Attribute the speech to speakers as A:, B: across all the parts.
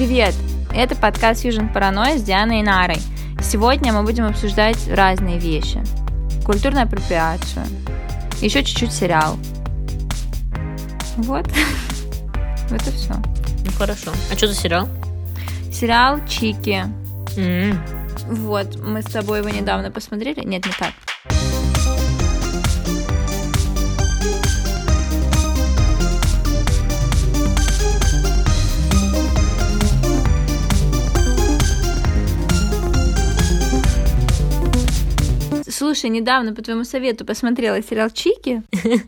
A: Привет! Это подкаст Fusion Paranoia с Дианой и Нарой. Сегодня мы будем обсуждать разные вещи. Культурную апроприацию, еще чуть-чуть сериал. Вот. Это все.
B: Ну хорошо. А что за сериал?
A: Сериал Чики.
B: М,
A: Вот, мы с тобой его недавно посмотрели. Нет, не так. Слушай, недавно по твоему совету посмотрела сериал Чики.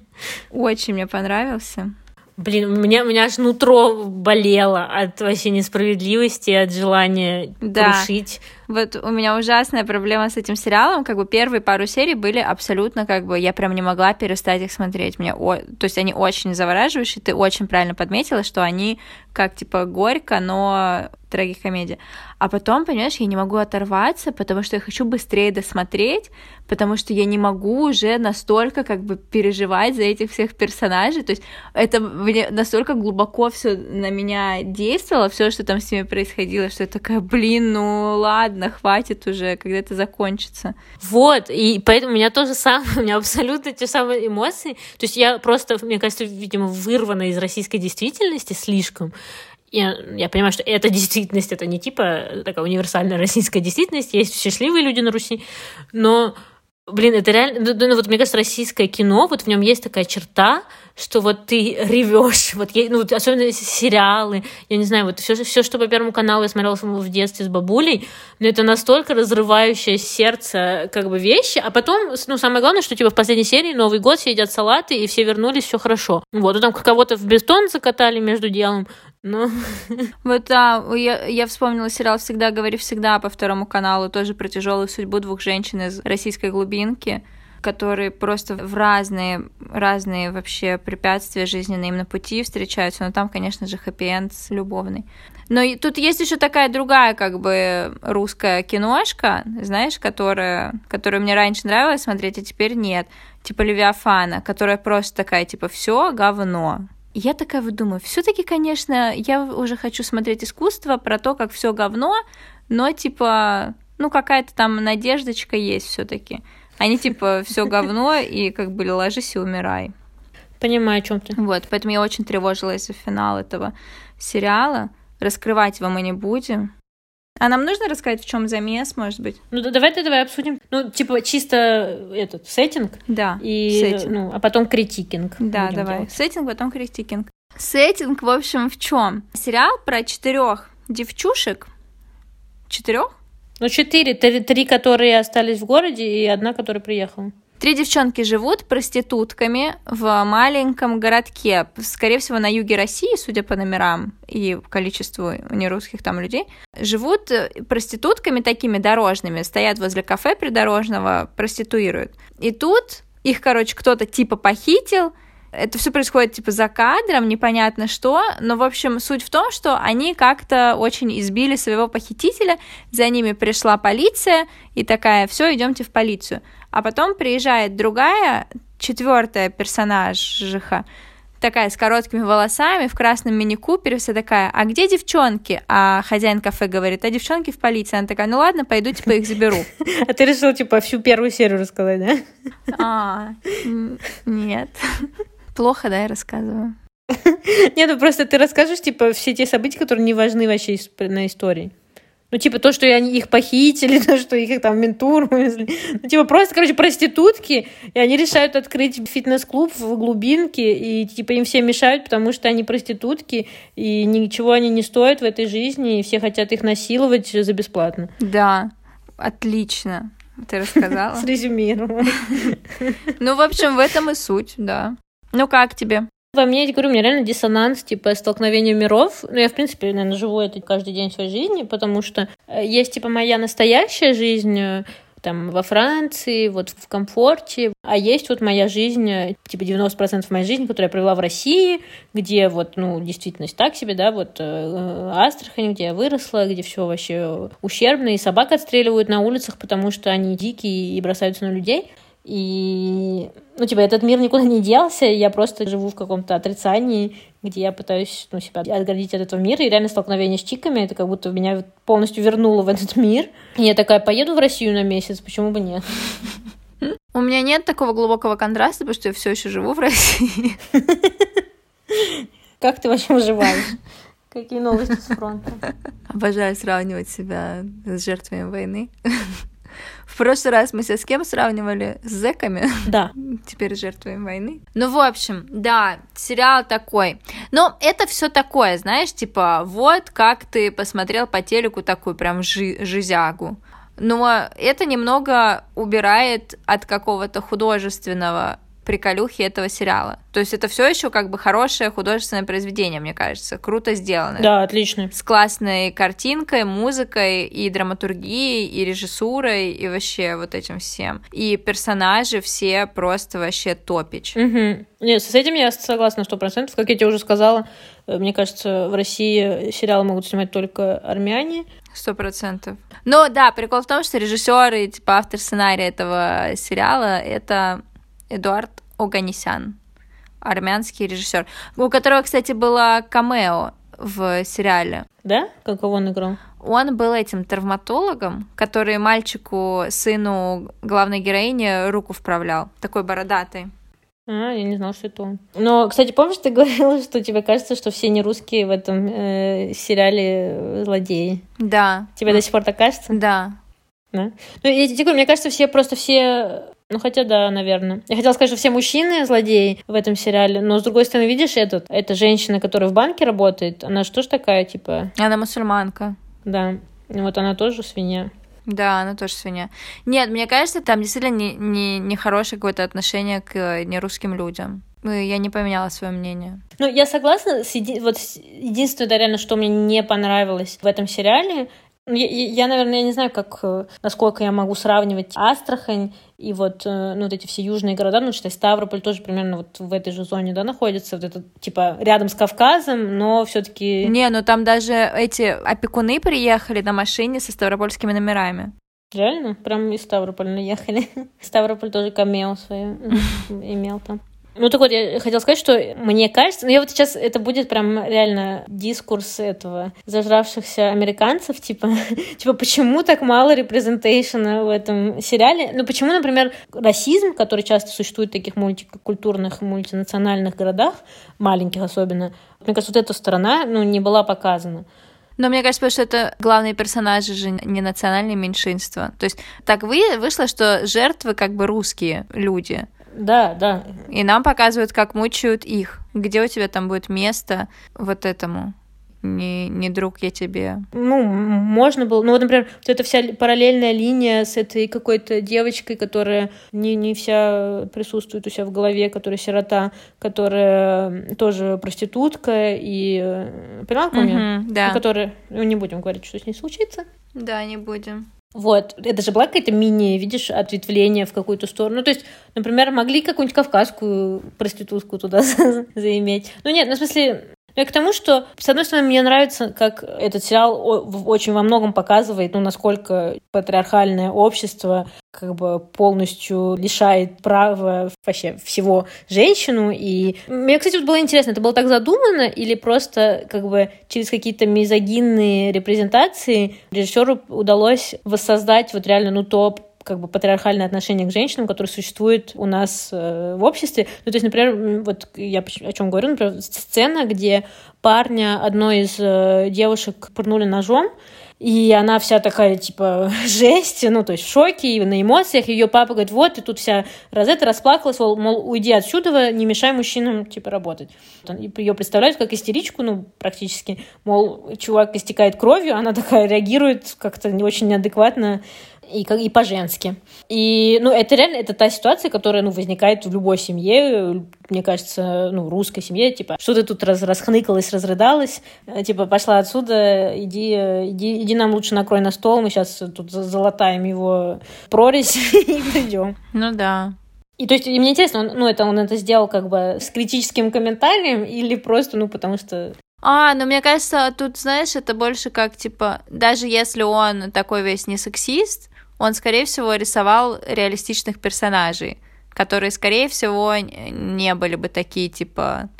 A: Очень мне понравился.
B: Блин, у меня, у меня аж нутро болело от вообще несправедливости, от желания
A: Да.
B: крушить.
A: Вот у меня ужасная проблема с этим сериалом. Как бы первые пару серий были абсолютно как бы я прям не могла перестать их смотреть. Мне, о- то есть они очень завораживающие. Ты очень правильно подметила, что они как типа горько, но трагикомедия. А потом, понимаешь, я не могу оторваться, потому что я хочу быстрее досмотреть, потому что я не могу уже настолько как бы переживать за этих всех персонажей. То есть это настолько глубоко все на меня действовало, все, что там с ними происходило, что я такая, блин, ну ладно, хватит уже, когда это закончится.
B: Вот, и поэтому у меня тоже самое, у меня абсолютно те самые эмоции. То есть я просто, мне кажется, видимо, вырвана из российской действительности слишком. Я, я понимаю, что эта действительность, это не типа такая универсальная российская действительность, есть счастливые люди на Руси, но Блин, это реально, ну, ну, вот мне кажется, российское кино, вот в нем есть такая черта, что вот ты ревешь, вот, ну, вот особенно сериалы, я не знаю, вот все, все, что по Первому каналу я смотрела в детстве с бабулей, но это настолько разрывающее сердце как бы вещи, а потом, ну, самое главное, что типа в последней серии Новый год все едят салаты, и все вернулись, все хорошо. Вот, ну, там кого-то в бетон закатали между делом, но...
A: Вот да, я, я вспомнила сериал «Всегда говори всегда» по Второму каналу, тоже про тяжелую судьбу двух женщин из российской глубинки, которые просто в разные, разные вообще препятствия жизненные им на пути встречаются, но там, конечно же, хэппи-энд любовный. Но и тут есть еще такая другая, как бы, русская киношка, знаешь, которая, которую мне раньше нравилось смотреть, а теперь нет. Типа Левиафана, которая просто такая, типа, все говно. Я такая вот думаю, все-таки, конечно, я уже хочу смотреть искусство про то, как все говно, но типа, ну какая-то там надеждочка есть все-таки. Они типа все говно и как бы ложись и умирай.
B: Понимаю, о чем ты.
A: Вот, поэтому я очень тревожилась за финал этого сериала. Раскрывать его мы не будем. А нам нужно рассказать, в чем замес, может быть?
B: Ну, да- давай-то давай обсудим. Ну, типа, чисто этот сеттинг,
A: Да.
B: и,
A: сеттинг.
B: ну, а потом критикинг.
A: Да, давай.
B: делать.
A: Сеттинг, потом критикинг. Сеттинг, в общем, в чем? Сериал про четырех девчушек. Четырех?
B: Ну, четыре. Три, три, которые остались в городе, и одна, которая приехала.
A: Три девчонки живут проститутками в маленьком городке, скорее всего, на юге России, судя по номерам и количеству нерусских там людей. Живут э, проститутками такими дорожными, стоят возле кафе придорожного, проституируют. И тут их, короче, кто-то типа похитил, это все происходит типа за кадром, непонятно что, но, в общем, суть в том, что они как-то очень избили своего похитителя, за ними пришла полиция и такая, все, идемте в полицию. А потом приезжает другая, четвертая персонажиха, такая с короткими волосами, в красном мини-купере, вся такая, а где девчонки? А хозяин кафе говорит, а девчонки в полиции. Она такая, ну ладно, пойду, типа, их заберу.
B: А ты решила, типа, всю первую серию рассказать, да?
A: А, нет. Плохо, да, я рассказываю?
B: Нет, ну просто ты расскажешь, типа, все те события, которые не важны вообще на истории. Ну, типа, то, что они их похитили, то, что их там в ментуру увезли. Ну, типа, просто, короче, проститутки, и они решают открыть фитнес-клуб в глубинке, и, типа, им все мешают, потому что они проститутки, и ничего они не стоят в этой жизни, и все хотят их насиловать за бесплатно.
A: Да, отлично. Ты рассказала?
B: Срезюмировала.
A: Ну, в общем, в этом и суть, да. Ну, как тебе?
B: Во мне, я говорю, у меня реально диссонанс, типа, столкновение миров. Ну, я, в принципе, наверное, живу это каждый день своей жизни, потому что э, есть, типа, моя настоящая жизнь, э, там, во Франции, вот в комфорте, а есть вот моя жизнь, э, типа, 90% моей жизни, которую я провела в России, где вот, ну, действительность так себе, да, вот Астрахань, где я выросла, где все вообще ущербно, и собак отстреливают на улицах, потому что они дикие и бросаются на людей. И, ну, типа, этот мир никуда не делся, я просто живу в каком-то отрицании, где я пытаюсь, ну, себя отгородить от этого мира, и реально столкновение с чиками, это как будто меня полностью вернуло в этот мир. И я такая, поеду в Россию на месяц, почему бы нет?
A: У меня нет такого глубокого контраста, потому что я все еще живу в России.
B: Как ты вообще выживаешь? Какие новости с фронта?
A: Обожаю сравнивать себя с жертвами войны. В прошлый раз мы себя с кем сравнивали? С зэками?
B: Да.
A: Теперь жертвами войны. Ну, в общем, да, сериал такой. Но это все такое, знаешь, типа, вот как ты посмотрел по телеку такую прям жи- жизягу. Но это немного убирает от какого-то художественного приколюхи этого сериала. То есть это все еще как бы хорошее художественное произведение, мне кажется, круто сделано.
B: Да, отлично.
A: С классной картинкой, музыкой и драматургией, и режиссурой, и вообще вот этим всем. И персонажи все просто вообще топич.
B: Угу. Нет, с этим я согласна сто процентов. Как я тебе уже сказала, э, мне кажется, в России сериалы могут снимать только армяне.
A: Сто процентов. Но да, прикол в том, что режиссер и типа автор сценария этого сериала это Эдуард Оганесян, армянский режиссер, у которого, кстати, было камео в сериале.
B: Да? Какого он играл?
A: Он был этим травматологом, который мальчику, сыну главной героини, руку вправлял. Такой бородатый.
B: А, я не знала, что это он. Но, кстати, помнишь, ты говорила, что тебе кажется, что все нерусские в этом э, сериале злодеи?
A: Да.
B: Тебе до сих пор так кажется?
A: Да.
B: Да? Ну, я тебе говорю, мне кажется, все просто все ну, хотя да, наверное. Я хотела сказать, что все мужчины злодеи в этом сериале, но с другой стороны, видишь, этот, эта женщина, которая в банке работает, она что ж такая, типа...
A: Она мусульманка.
B: Да. Вот она тоже свинья.
A: Да, она тоже свинья. Нет, мне кажется, там действительно не, не, не хорошее какое-то отношение к нерусским людям. Я не поменяла свое мнение.
B: Ну, я согласна с еди... вот единственное, да, реально, что мне не понравилось в этом сериале, ну, я, я, наверное, я не знаю, как, э, насколько я могу сравнивать Астрахань и вот, э, ну, вот эти все южные города, ну, считай, Ставрополь тоже примерно вот в этой же зоне, да, находится, вот это, типа, рядом с Кавказом, но все таки
A: Не, ну там даже эти опекуны приехали на машине со ставропольскими номерами.
B: Реально? Прям из Ставрополя наехали. Ставрополь тоже камео свое имел там. Ну так вот, я хотела сказать, что мне кажется, ну я вот сейчас, это будет прям реально дискурс этого зажравшихся американцев, типа, типа, почему так мало репрезентейшена в этом сериале? Ну почему, например, расизм, который часто существует в таких мультикультурных, мультинациональных городах, маленьких особенно, мне кажется, вот эта сторона, ну, не была показана.
A: Но мне кажется, что это главные персонажи же не национальные меньшинства. То есть так вы, вышло, что жертвы как бы русские люди.
B: Да, да.
A: И нам показывают, как мучают их. Где у тебя там будет место вот этому? Не, не друг я тебе.
B: Ну, можно было. Ну, вот, например, вот эта вся параллельная линия с этой какой-то девочкой, которая не, не вся присутствует у себя в голове, которая сирота, которая тоже проститутка и... Э, поняла, помню?
A: Uh-huh, да.
B: Которая... Ну, не будем говорить, что с ней случится.
A: Да, не будем.
B: Вот, это же была какая-то мини, видишь, ответвление в какую-то сторону. Ну, то есть, например, могли какую-нибудь кавказскую проститутку туда заиметь. Ну, нет, ну, в смысле, я к тому, что, с одной стороны, мне нравится, как этот сериал очень во многом показывает, ну, насколько патриархальное общество как бы полностью лишает права вообще всего женщину. И мне, кстати, вот было интересно, это было так задумано или просто как бы через какие-то мизогинные репрезентации режиссеру удалось воссоздать вот реально, ну, то как бы патриархальное отношение к женщинам, которое существует у нас э, в обществе. Ну, то есть, например, вот я о чем говорю, например, сцена, где парня одной из э, девушек пырнули ножом, и она вся такая, типа, жесть, ну, то есть в шоке и на эмоциях. Ее папа говорит, вот, ты тут вся розета расплакалась, мол, уйди отсюда, не мешай мужчинам, типа, работать. Ее представляют как истеричку, ну, практически. Мол, чувак истекает кровью, она такая реагирует как-то не очень неадекватно и, и по-женски. И, ну, это реально, это та ситуация, которая, ну, возникает в любой семье, мне кажется, ну, русской семье, типа, что ты тут раз, расхныкалась, разрыдалась, э, типа, пошла отсюда, иди, иди, иди нам лучше накрой на стол, мы сейчас тут залатаем его прорезь и придем.
A: Ну да.
B: И то есть, и мне интересно, он, ну, это он это сделал как бы с критическим комментарием или просто, ну, потому что
A: а, ну мне кажется, тут, знаешь, это больше как, типа, даже если он такой весь не сексист, он, скорее всего, рисовал реалистичных персонажей, которые, скорее всего, не были бы такие, типа,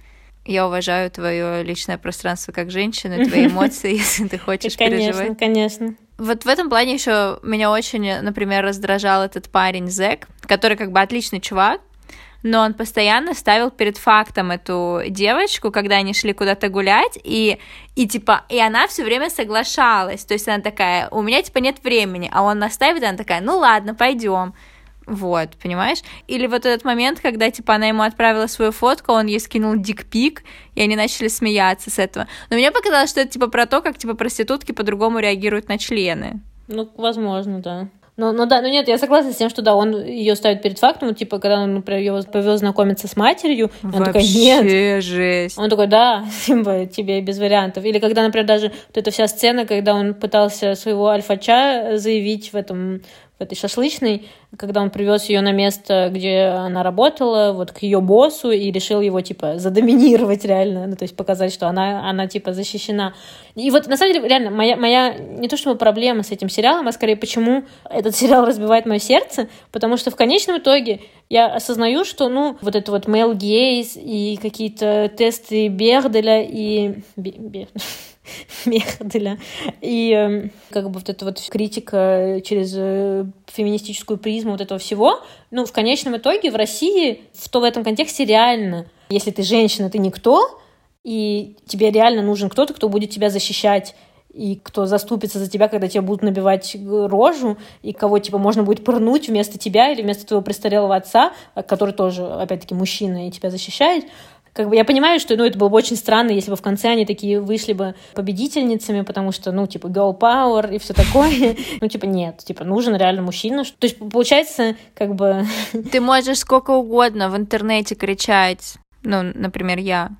A: я уважаю твое личное пространство как женщина, твои эмоции, если ты хочешь
B: конечно,
A: переживать.
B: Конечно, конечно.
A: Вот в этом плане еще меня очень, например, раздражал этот парень Зек, который как бы отличный чувак, но он постоянно ставил перед фактом эту девочку, когда они шли куда-то гулять, и, и типа, и она все время соглашалась, то есть она такая, у меня типа нет времени, а он наставит, она такая, ну ладно, пойдем. Вот, понимаешь? Или вот этот момент, когда, типа, она ему отправила свою фотку, он ей скинул дикпик, и они начали смеяться с этого. Но мне показалось, что это, типа, про то, как, типа, проститутки по-другому реагируют на члены.
B: Ну, возможно, да. Ну, ну да, ну нет, я согласна с тем, что да, он ее ставит перед фактом, типа, когда он, например, ее повез знакомиться с матерью,
A: Вообще
B: он такой, нет.
A: жесть.
B: Он такой, да, типа, тебе без вариантов. Или когда, например, даже вот эта вся сцена, когда он пытался своего альфача заявить в этом в этой шашлычной, когда он привез ее на место, где она работала, вот к ее боссу и решил его типа задоминировать реально, ну то есть показать, что она она типа защищена. И вот на самом деле реально моя моя не то чтобы проблема с этим сериалом, а скорее почему этот сериал разбивает мое сердце, потому что в конечном итоге я осознаю, что ну вот это вот Мел Гейс и какие-то тесты Берделя и Мехделя. И эм, как бы вот эта вот критика через э, феминистическую призму вот этого всего, ну, в конечном итоге в России в, то в этом контексте реально, если ты женщина, ты никто, и тебе реально нужен кто-то, кто будет тебя защищать и кто заступится за тебя, когда тебе будут набивать рожу, и кого, типа, можно будет пырнуть вместо тебя или вместо твоего престарелого отца, который тоже, опять-таки, мужчина и тебя защищает, как бы я понимаю, что ну, это было бы очень странно, если бы в конце они такие вышли бы победительницами, потому что, ну, типа, girl power и все такое. Ну, типа, нет, типа, нужен реально мужчина. То есть, получается, как бы...
A: Ты можешь сколько угодно в интернете кричать, ну, например, я,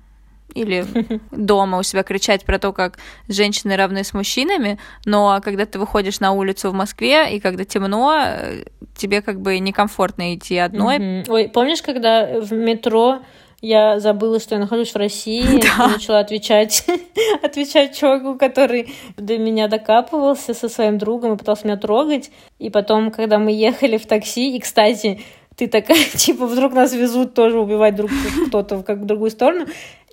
A: или дома у себя кричать про то, как женщины равны с мужчинами, но когда ты выходишь на улицу в Москве, и когда темно, э, тебе как бы некомфортно идти одной.
B: Ой, помнишь, когда в метро я забыла, что я нахожусь в России, да. начала отвечать, отвечать чуваку, который до меня докапывался со своим другом и пытался меня трогать. И потом, когда мы ехали в такси, и, кстати, ты такая, типа, вдруг нас везут тоже убивать друг кто-то как в другую сторону.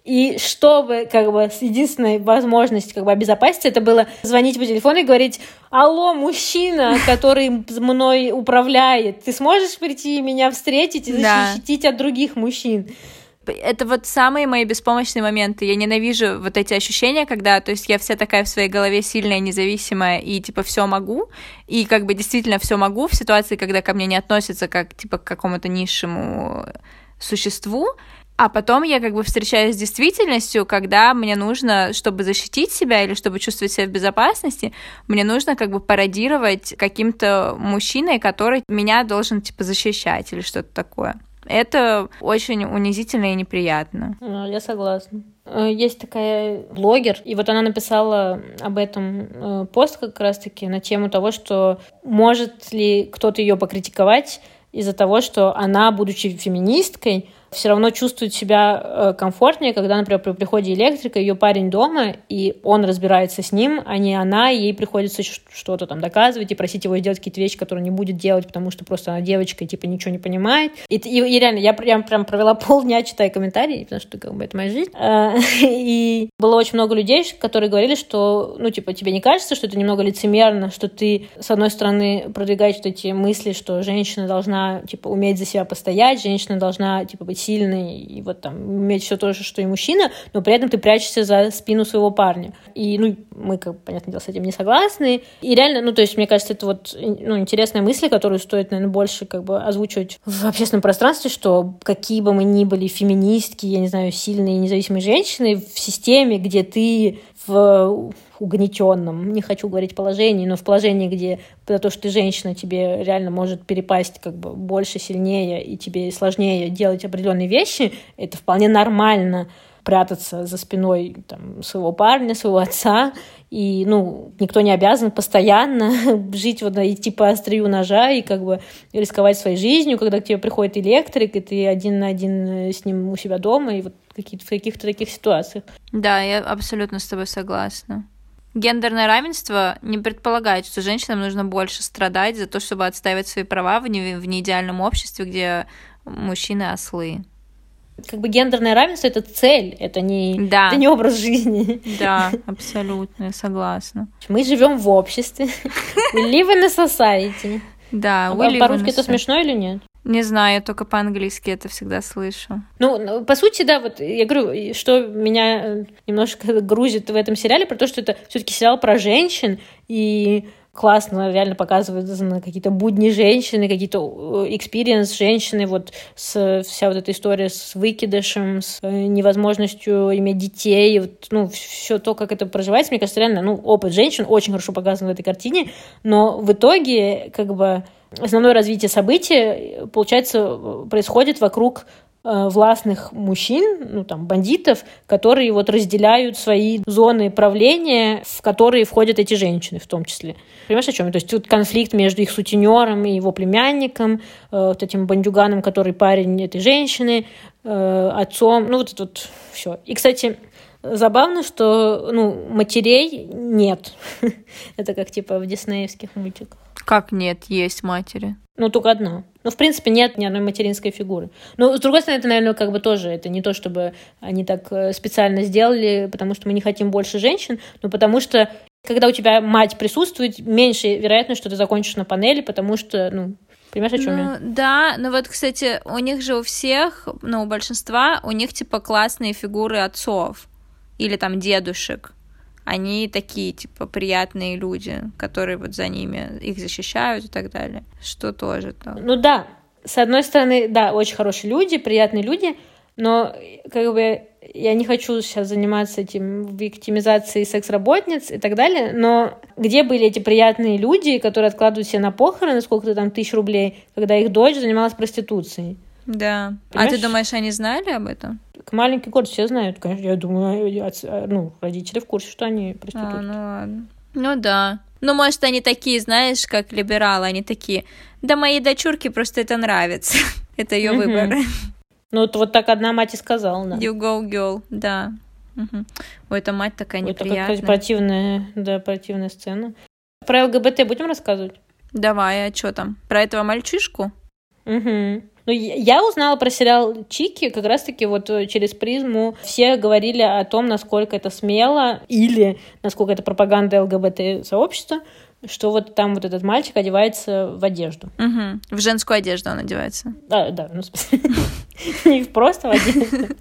B: И чтобы, как бы, единственная возможность, как бы, обезопаситься, это было звонить по телефону и говорить, алло, мужчина, который мной управляет, ты сможешь прийти меня встретить и защитить да. от других мужчин?
A: Это вот самые мои беспомощные моменты. Я ненавижу вот эти ощущения, когда, то есть я вся такая в своей голове сильная, независимая и типа все могу, и как бы действительно все могу в ситуации, когда ко мне не относятся как типа к какому-то низшему существу, а потом я как бы встречаюсь с действительностью, когда мне нужно, чтобы защитить себя или чтобы чувствовать себя в безопасности, мне нужно как бы пародировать каким-то мужчиной, который меня должен типа защищать или что-то такое. Это очень унизительно и неприятно.
B: Я согласна. Э, есть такая блогер, и вот она написала об этом э, пост как раз-таки на тему того, что может ли кто-то ее покритиковать из-за того, что она, будучи феминисткой, все равно чувствует себя э, комфортнее, когда, например, при приходе электрика, ее парень дома, и он разбирается с ним, а не она, и ей приходится что-то там доказывать и просить его сделать какие-то вещи, которые не будет делать, потому что просто она девочка и типа ничего не понимает. И, и, и реально, я прям, прям провела полдня, читая комментарии, потому что как бы это моя жизнь. А, и было очень много людей, которые говорили, что, ну, типа, тебе не кажется, что это немного лицемерно, что ты, с одной стороны, продвигаешь эти мысли, что женщина должна, типа, уметь за себя постоять, женщина должна, типа, быть сильный и вот там иметь все то же, что и мужчина, но при этом ты прячешься за спину своего парня. И, ну, мы, как понятное дело, с этим не согласны. И реально, ну, то есть, мне кажется, это вот, ну, интересная мысль, которую стоит, наверное, больше как бы озвучивать в общественном пространстве, что какие бы мы ни были феминистки, я не знаю, сильные независимые женщины, в системе, где ты в угнетенном, не хочу говорить положении, но в положении, где за то, что ты женщина, тебе реально может перепасть как бы больше, сильнее, и тебе сложнее делать определенные вещи, это вполне нормально прятаться за спиной там, своего парня, своего отца, и, ну, никто не обязан постоянно жить, вот, идти по острию ножа и как бы рисковать своей жизнью, когда к тебе приходит электрик, и ты один на один э, с ним у себя дома, и вот какие-то в каких-то таких ситуациях.
A: Да, я абсолютно с тобой согласна. Гендерное равенство не предполагает, что женщинам нужно больше страдать за то, чтобы отстаивать свои права в, не, в неидеальном обществе, где мужчины ослы.
B: Как бы гендерное равенство это цель, это не, да. это не образ жизни.
A: Да, абсолютно, я согласна.
B: Мы живем в обществе. We live in a society.
A: Да,
B: а по-русски это смешно или нет?
A: Не знаю, я только по-английски это всегда слышу.
B: Ну, ну, по сути, да, вот я говорю, что меня э, немножко грузит в этом сериале, про то, что это все-таки сериал про женщин, и классно реально показывают какие-то будни женщины, какие-то experience женщины, вот с, вся вот эта история с выкидышем, с э, невозможностью иметь детей, вот, ну, все то, как это проживается, мне кажется, реально, ну, опыт женщин очень хорошо показан в этой картине, но в итоге, как бы, основное развитие событий, получается, происходит вокруг властных мужчин, ну там бандитов, которые вот разделяют свои зоны правления, в которые входят эти женщины в том числе. Понимаешь, о чем? То есть тут конфликт между их сутенером и его племянником, э, вот этим бандюганом, который парень этой женщины, э, отцом, ну вот это вот все. И, кстати, Забавно, что ну, матерей нет. Это как типа в диснеевских мультиках.
A: Как нет, есть матери.
B: Ну, только одна. Ну, в принципе, нет ни одной материнской фигуры. Но, с другой стороны, это, наверное, как бы тоже, это не то, чтобы они так э, специально сделали, потому что мы не хотим больше женщин, но потому что, когда у тебя мать присутствует, меньше вероятность, что ты закончишь на панели, потому что, ну, Понимаешь, о чем
A: ну,
B: я?
A: Да, но вот, кстати, у них же у всех, ну, у большинства, у них, типа, классные фигуры отцов или там дедушек, они такие, типа, приятные люди, которые вот за ними их защищают и так далее. Что тоже то.
B: Ну да, с одной стороны, да, очень хорошие люди, приятные люди, но как бы я не хочу сейчас заниматься этим виктимизацией секс-работниц и так далее, но где были эти приятные люди, которые откладывают себе на похороны сколько-то там тысяч рублей, когда их дочь занималась проституцией?
A: Да. Понимаешь? А ты думаешь, они знали об этом?
B: Маленький город все знают, конечно. Я думаю, ну, родители в курсе, что они проститутки.
A: А, ну ладно. Ну да. Ну, может, они такие, знаешь, как либералы, они такие, да моей дочурке просто это нравится. это ее выбор.
B: Ну, вот, вот так одна мать и сказала, да.
A: You go, girl, да. Угу. Ой, эта мать такая неприятная.
B: Это противная, да, противная сцена. Про ЛГБТ будем рассказывать?
A: Давай, а что там? Про этого мальчишку?
B: Угу. Ну, я узнала про сериал Чики как раз-таки вот э, через призму. Все говорили о том, насколько это смело или насколько это пропаганда ЛГБТ-сообщества, что вот там вот этот мальчик одевается в одежду.
A: Угу. В женскую одежду он одевается.
B: Да, да, ну, не просто в одежду.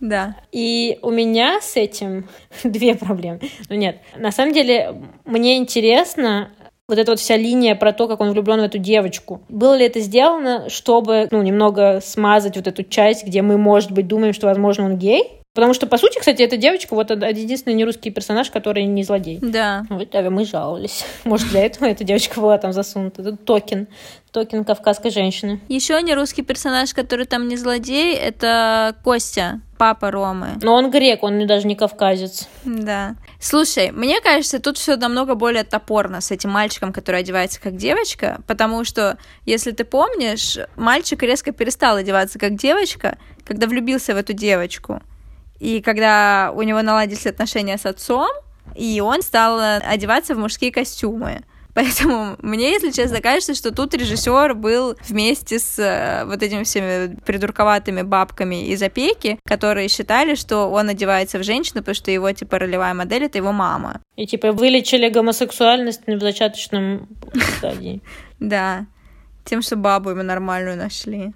A: Да.
B: И у меня с этим две проблемы. Ну нет, на самом деле мне интересно, вот эта вот вся линия про то, как он влюблен в эту девочку. Было ли это сделано, чтобы, ну, немного смазать вот эту часть, где мы, может быть, думаем, что, возможно, он гей? Потому что, по сути, кстати, эта девочка вот единственный нерусский персонаж, который не злодей.
A: Да.
B: Вот, а мы жаловались. Может, для этого эта девочка была там засунута. Это token. Token кавказской женщины.
A: Еще не русский персонаж, который там не злодей, это Костя, папа Ромы.
B: Но он грек, он даже не кавказец.
A: Да. Слушай, мне кажется, тут все намного более топорно с этим мальчиком, который одевается как девочка, потому что, если ты помнишь, мальчик резко перестал одеваться как девочка, когда влюбился в эту девочку. И когда у него наладились отношения с отцом, и он стал одеваться в мужские костюмы. Поэтому мне, если честно, кажется, что тут режиссер был вместе с э, вот этими всеми придурковатыми бабками из опеки, которые считали, что он одевается в женщину, потому что его, типа, ролевая модель — это его мама.
B: И, типа, вылечили гомосексуальность в зачаточном стадии.
A: Да. Тем, что бабу ему нормальную нашли.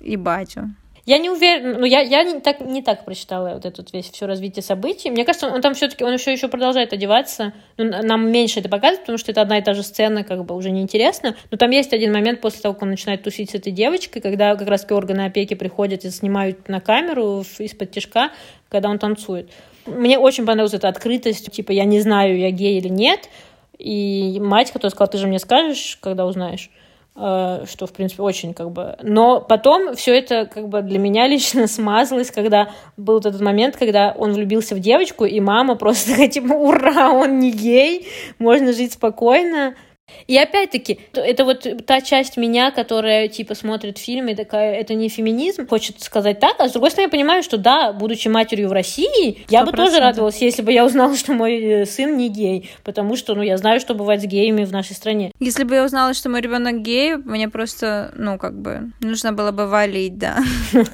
A: И батю.
B: Я не уверена, ну я, я не, так, не так прочитала вот этот весь все развитие событий. Мне кажется, он, он там все-таки, он еще еще продолжает одеваться. Ну, нам меньше это показывает, потому что это одна и та же сцена, как бы уже неинтересно. Но там есть один момент после того, как он начинает тусить с этой девочкой, когда как раз органы опеки приходят и снимают на камеру из-под тяжка, когда он танцует. Мне очень понравилась эта открытость, типа, я не знаю, я гей или нет. И мать, которая сказала, ты же мне скажешь, когда узнаешь. Э, что, в принципе, очень как бы... Но потом все это как бы для меня лично смазалось, когда был этот момент, когда он влюбился в девочку, и мама просто такая, типа, ура, он не гей, можно жить спокойно. И опять-таки, это вот та часть меня, которая, типа, смотрит фильмы, такая, это не феминизм, хочет сказать так, а с другой стороны, я понимаю, что да, будучи матерью в России, я бы тоже радовалась, если бы я узнала, что мой э, сын не гей, потому что, ну, я знаю, что бывает с геями в нашей стране.
A: Если бы я узнала, что мой ребенок гей, мне просто, ну, как бы, нужно было бы валить, да.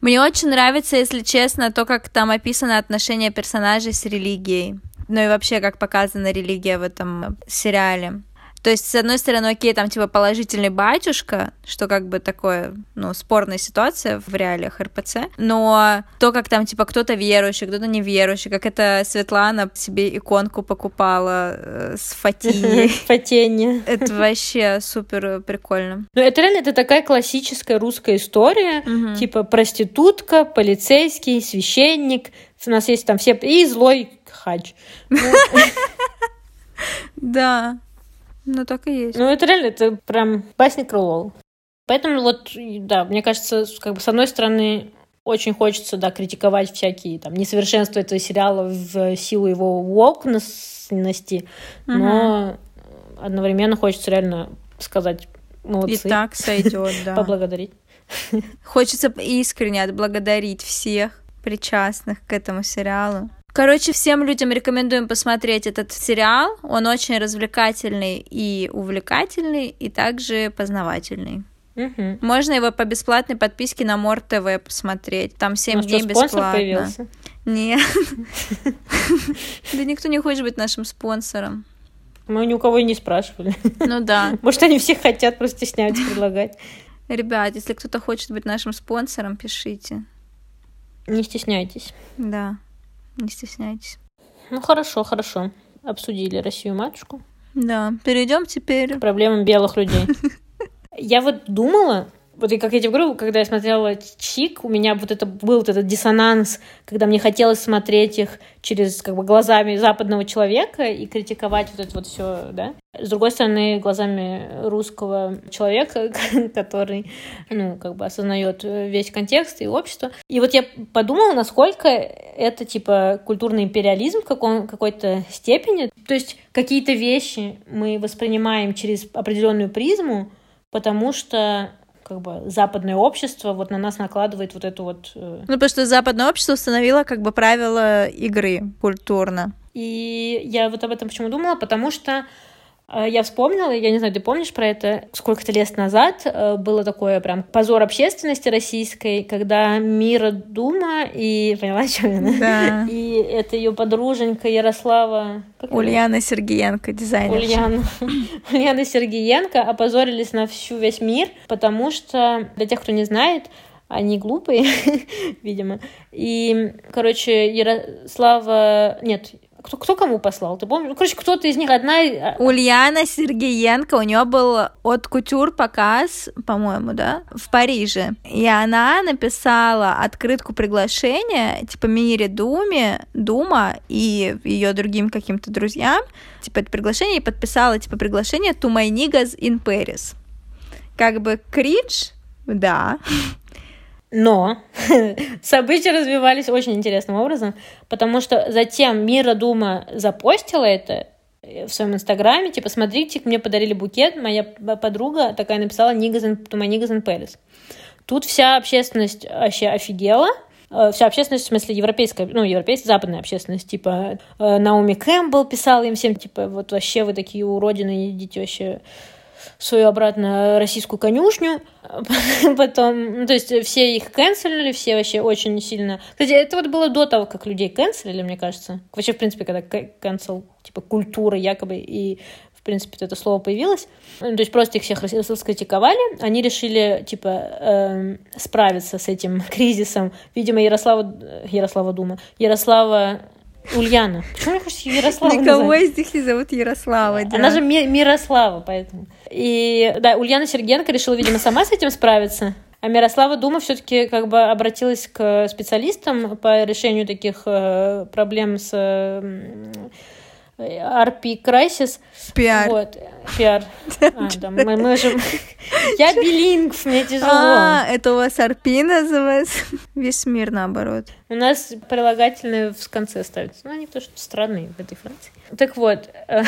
A: Мне очень нравится, если честно, то, как там описано отношение персонажей с религией. Ну и вообще, как показана религия в этом сериале. То есть, с одной стороны, окей, там типа положительный батюшка, что как бы такое, ну, спорная ситуация в реалиях РПЦ, но то, как там типа кто-то верующий, кто-то неверующий, как это Светлана себе иконку покупала э, с Фатией.
B: Фатенье.
A: Это вообще супер прикольно.
B: Ну, это реально, это такая классическая русская история, типа проститутка, полицейский, священник, у нас есть там все... И злой хач.
A: Да, ну так и есть.
B: Ну это реально, это прям басня Крылова. Поэтому вот, да, мне кажется, как бы с одной стороны, очень хочется, да, критиковать всякие там несовершенства этого сериала в силу его вокности, но одновременно хочется реально сказать молодцы.
A: И так сойдет, да.
B: Поблагодарить.
A: Хочется искренне отблагодарить всех причастных к этому сериалу. Короче, всем людям рекомендуем посмотреть этот сериал. Он очень развлекательный и увлекательный, и также познавательный.
B: Угу.
A: Можно его по бесплатной подписке на Мор ТВ посмотреть. Там 7 дней бесплатно.
B: появился?
A: Нет. Да никто не хочет быть нашим спонсором.
B: Мы ни у кого и не спрашивали.
A: Ну да.
B: Может, они все хотят, просто стесняются предлагать.
A: Ребят, если кто-то хочет быть нашим спонсором, пишите.
B: Не стесняйтесь.
A: Да, не стесняйтесь.
B: Ну хорошо, хорошо. Обсудили Россию матушку.
A: Да, перейдем теперь
B: к проблемам белых людей. Я вот думала, вот и как я тебе говорю, когда я смотрела Чик, у меня вот это был вот этот диссонанс, когда мне хотелось смотреть их через как бы глазами западного человека и критиковать вот это вот все, да. С другой стороны, глазами русского человека, который, ну, как бы осознает весь контекст и общество. И вот я подумала, насколько это, типа, культурный империализм в каком, какой-то степени. То есть какие-то вещи мы воспринимаем через определенную призму, потому что как бы западное общество вот на нас накладывает вот эту вот...
A: Э... Ну, потому что западное общество установило как бы правила игры культурно.
B: И я вот об этом почему думала, потому что я вспомнила, я не знаю, ты помнишь про это, сколько-то лет назад э, было такое прям позор общественности российской, когда Мира Дума и... Поняла, о чем я?
A: Да.
B: И это ее подруженька Ярослава...
A: Как Ульяна это? Сергеенко, дизайнер.
B: Ульяна. Ульяна Сергеенко опозорились на всю весь мир, потому что, для тех, кто не знает, они глупые, видимо. И, короче, Ярослава... Нет, кто, кто кому послал? Ты помнишь? Короче, кто-то из них одна... А,
A: Ульяна Сергеенко, у нее был от кутюр показ, по-моему, да, в Париже. И она написала открытку приглашения, типа, Мире Думе, Дума и ее другим каким-то друзьям, типа, это приглашение, и подписала, типа, приглашение to my niggas in Paris. Как бы кридж, да,
B: но события развивались очень интересным образом, потому что затем Мира Дума запостила это в своем инстаграме, типа, смотрите, мне подарили букет, моя подруга такая написала Нигазен, to my Niggas Paris. Тут вся общественность вообще офигела, э, вся общественность, в смысле европейская, ну, европейская, западная общественность, типа, э, Наоми Кэмпбелл писала им всем, типа, вот вообще вы такие уродины, идите вообще свою обратно российскую конюшню, потом, ну, то есть все их канцелили, все вообще очень сильно... Кстати, это вот было до того, как людей канцелили, мне кажется. Вообще, в принципе, когда канцел, типа, культура якобы, и в принципе, это слово появилось. Ну, то есть просто их всех раскритиковали. Они решили, типа, э, справиться с этим кризисом. Видимо, Ярослава... Ярослава Дума. Ярослава Ульяна. Почему мне хочется Ярослава
A: Никого
B: назвать?
A: из них не зовут Ярослава, да.
B: Она же Ми- Мирослава, поэтому. И да, Ульяна Сергенко решила, видимо, сама с этим справиться. А Мирослава Дума все-таки как бы обратилась к специалистам по решению таких э, проблем с э, RP Crisis.
A: PR.
B: Вот. Пиар. А, да, мы, мы же... Я билингв, мне тяжело.
A: А, это у вас арпи называется? Весь мир наоборот.
B: У нас прилагательные в конце ставятся. Ну, они то, что странные в этой Франции. Так вот, э,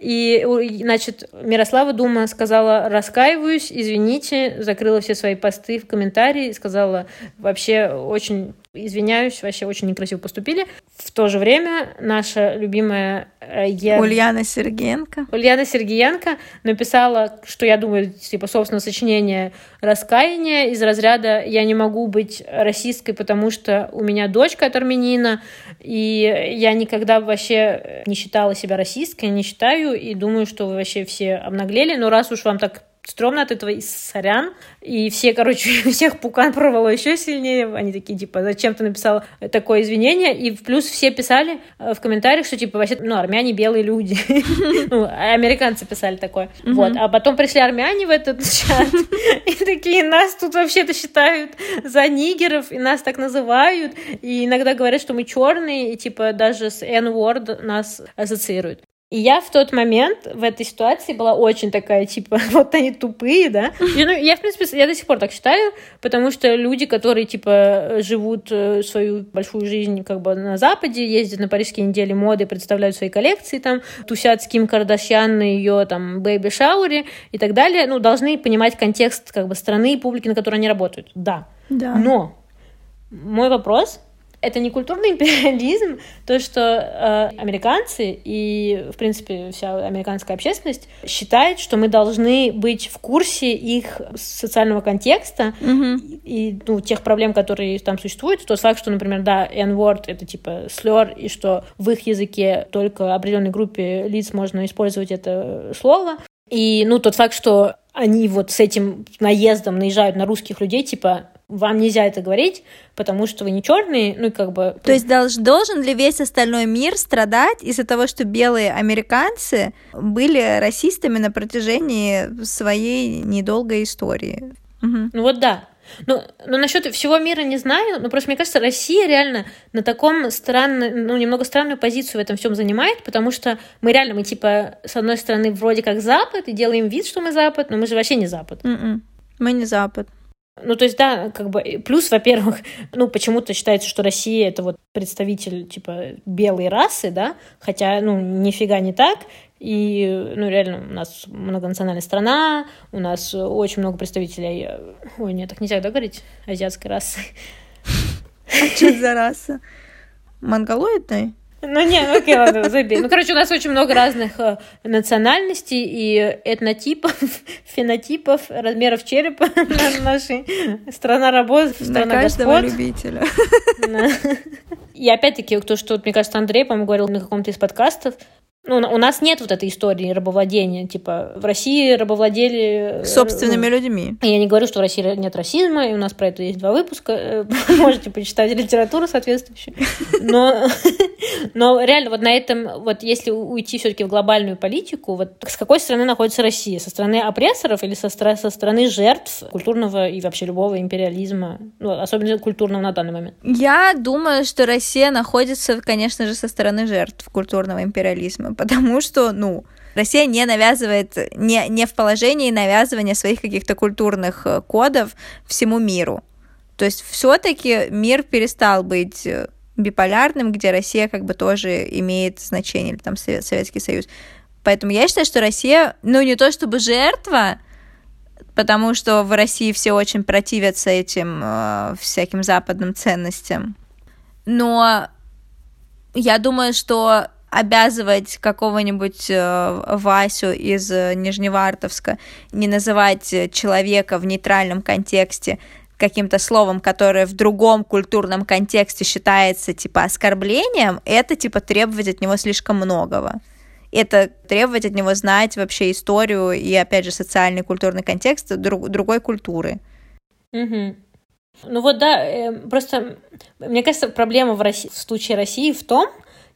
B: и, значит, Мирослава Дума сказала, раскаиваюсь, извините, закрыла все свои посты в комментарии, сказала, вообще очень извиняюсь, вообще очень некрасиво поступили. В то же время наша любимая
A: э, я... Ульяна Сергеенко.
B: Ульяна Сергеенко написала, что я думаю, типа, собственно, сочинение раскаяния из разряда «Я не могу быть расистской, потому что у меня дочка от армянина, и я никогда вообще не считала себя расисткой, не считаю, и думаю, что вы вообще все обнаглели, но раз уж вам так стрёмно от этого, и сорян. И все, короче, всех пукан прорвало еще сильнее. Они такие, типа, зачем ты написал такое извинение? И плюс все писали э, в комментариях, что, типа, вообще, ну, армяне белые люди. Ну, американцы писали такое. Вот. А потом пришли армяне в этот чат, и такие, нас тут вообще-то считают за нигеров, и нас так называют. И иногда говорят, что мы черные, и, типа, даже с N-word нас ассоциируют. И я в тот момент в этой ситуации была очень такая, типа, вот они тупые, да. И, ну, я, в принципе, я до сих пор так считаю, потому что люди, которые, типа, живут э, свою большую жизнь как бы на Западе, ездят на парижские недели моды, представляют свои коллекции там, тусят с Ким Кардашьян на ее там baby shower е и так далее, ну, должны понимать контекст как бы страны и публики, на которой они работают. Да.
A: Да.
B: Но мой вопрос — это не культурный империализм, то, что э, американцы и, в принципе, вся американская общественность считает, что мы должны быть в курсе их социального контекста
A: mm-hmm.
B: и, и ну, тех проблем, которые там существуют. Тот факт, что, например, да, N-word — это типа slur, и что в их языке только определенной группе лиц можно использовать это слово. И, ну, тот факт, что они вот с этим наездом наезжают на русских людей, типа, вам нельзя это говорить, потому что вы не черные, ну как бы...
A: То есть долж, должен ли весь остальной мир страдать из-за того, что белые американцы были расистами на протяжении своей недолгой истории?
B: Угу. Ну вот да. Ну, ну, насчет всего мира не знаю, но просто мне кажется, Россия реально на таком странном, ну, немного странную позицию в этом всем занимает, потому что мы реально, мы типа, с одной стороны, вроде как Запад, и делаем вид, что мы Запад, но мы же вообще не Запад.
A: Mm-mm. М-м. Мы не Запад.
B: Ну, то есть, да, как бы, плюс, во-первых, ну, почему-то считается, что Россия — это вот представитель, типа, белой расы, да, хотя, ну, нифига не так, и, ну, реально, у нас многонациональная страна, у нас очень много представителей, ой, нет, так нельзя, да, говорить, азиатской расы.
A: А что за раса? Монголоидной?
B: Ну, не, ну окей, ладно, забей. Ну, короче, у нас очень много разных э, национальностей и этнотипов, фенотипов, размеров черепа нашей. Страна работы, страна
A: На каждого господ. любителя.
B: И опять-таки, то, что, мне кажется, Андрей, по-моему, говорил на каком-то из подкастов, ну, у нас нет вот этой истории рабовладения. Типа, в России рабовладели...
A: Э, Собственными ну, людьми.
B: Я не говорю, что в России нет расизма, и у нас про это есть два выпуска. Э, можете почитать литературу соответствующую. Но, но реально, вот на этом, вот если уйти все таки в глобальную политику, вот с какой стороны находится Россия? Со стороны опрессоров или со, со стороны жертв культурного и вообще любого империализма? Ну, особенно культурного на данный момент.
A: Я думаю, что Россия находится, конечно же, со стороны жертв культурного империализма потому что, ну, Россия не навязывает, не, не в положении навязывания своих каких-то культурных э, кодов всему миру. То есть все-таки мир перестал быть э, биполярным, где Россия как бы тоже имеет значение, или там Советский Союз. Поэтому я считаю, что Россия, ну не то чтобы жертва, потому что в России все очень противятся этим э, всяким западным ценностям, но я думаю, что обязывать какого-нибудь э, Васю из э, Нижневартовска не называть человека в нейтральном контексте каким-то словом, которое в другом культурном контексте считается типа оскорблением, это типа требовать от него слишком многого. Это требовать от него знать вообще историю и, опять же, социальный культурный контекст друг, другой культуры.
B: Угу. Ну вот да, э, просто мне кажется, проблема в, России, в случае России в том,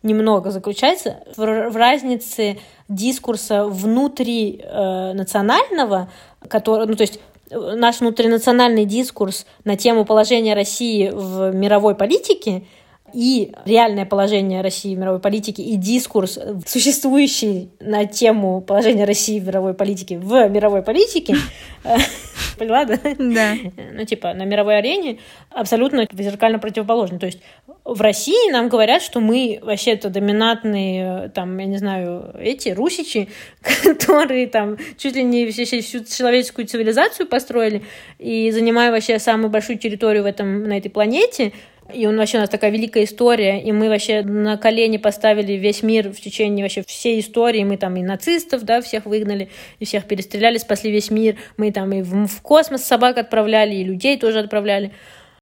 B: немного заключается в, в разнице дискурса внутри э, национального, который, ну то есть э, наш внутринациональный дискурс на тему положения России в мировой политике и реальное положение России в мировой политике и дискурс, существующий на тему положения России в мировой политике в мировой политике, поняла, да?
A: Да.
B: Ну, типа, на мировой арене абсолютно зеркально противоположно. То есть в России нам говорят, что мы вообще-то доминантные, там, я не знаю, эти русичи, которые там чуть ли не всю, всю человеческую цивилизацию построили и занимая вообще самую большую территорию в этом, на этой планете, и он вообще у нас такая великая история, и мы вообще на колени поставили весь мир в течение вообще всей истории. Мы там и нацистов, да, всех выгнали, и всех перестреляли, спасли весь мир. Мы там и в, в космос собак отправляли, и людей тоже отправляли.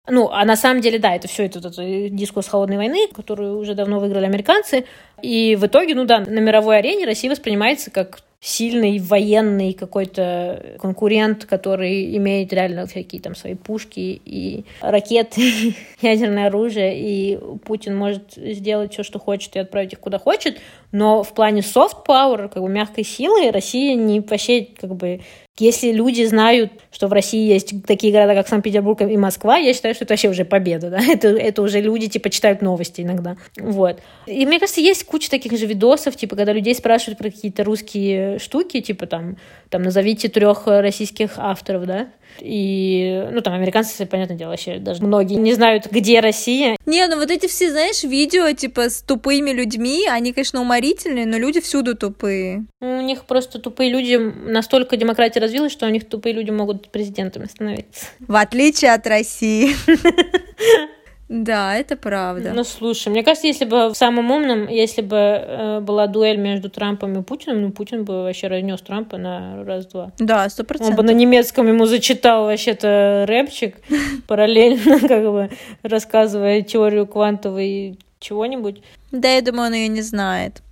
B: Ну, а на самом деле, да, это все это, это дискурс холодной войны, которую уже давно выиграли американцы. И в итоге, ну да, на мировой арене Россия воспринимается как сильный военный какой-то конкурент, который имеет реально всякие там свои пушки и ракеты, ядерное оружие, и Путин может сделать все, что хочет, и отправить их куда хочет, но в плане soft power, как бы мягкой силы, Россия не вообще как бы если люди знают, что в России есть такие города, как Санкт-Петербург и Москва, я считаю, что это вообще уже победа, да, это, это уже люди, типа, читают новости иногда, вот. И мне кажется, есть куча таких же видосов, типа, когда людей спрашивают про какие-то русские штуки, типа, там, там, назовите трех российских авторов, да, и, ну, там, американцы, понятное дело, вообще даже многие не знают, где Россия.
A: Не, ну вот эти все, знаешь, видео, типа, с тупыми людьми, они, конечно, уморительные, но люди всюду тупые.
B: У них просто тупые люди, настолько демократия развилась, что у них тупые люди могут президентами становиться.
A: В отличие от России. Да, это правда.
B: Ну, слушай, мне кажется, если бы в самом умном, если бы э, была дуэль между Трампом и Путиным, ну, Путин бы вообще разнес Трампа на раз-два.
A: Да, сто процентов.
B: Он бы на немецком ему зачитал вообще-то рэпчик, параллельно как бы рассказывая теорию квантовой чего-нибудь.
A: Да, я думаю, он ее не знает.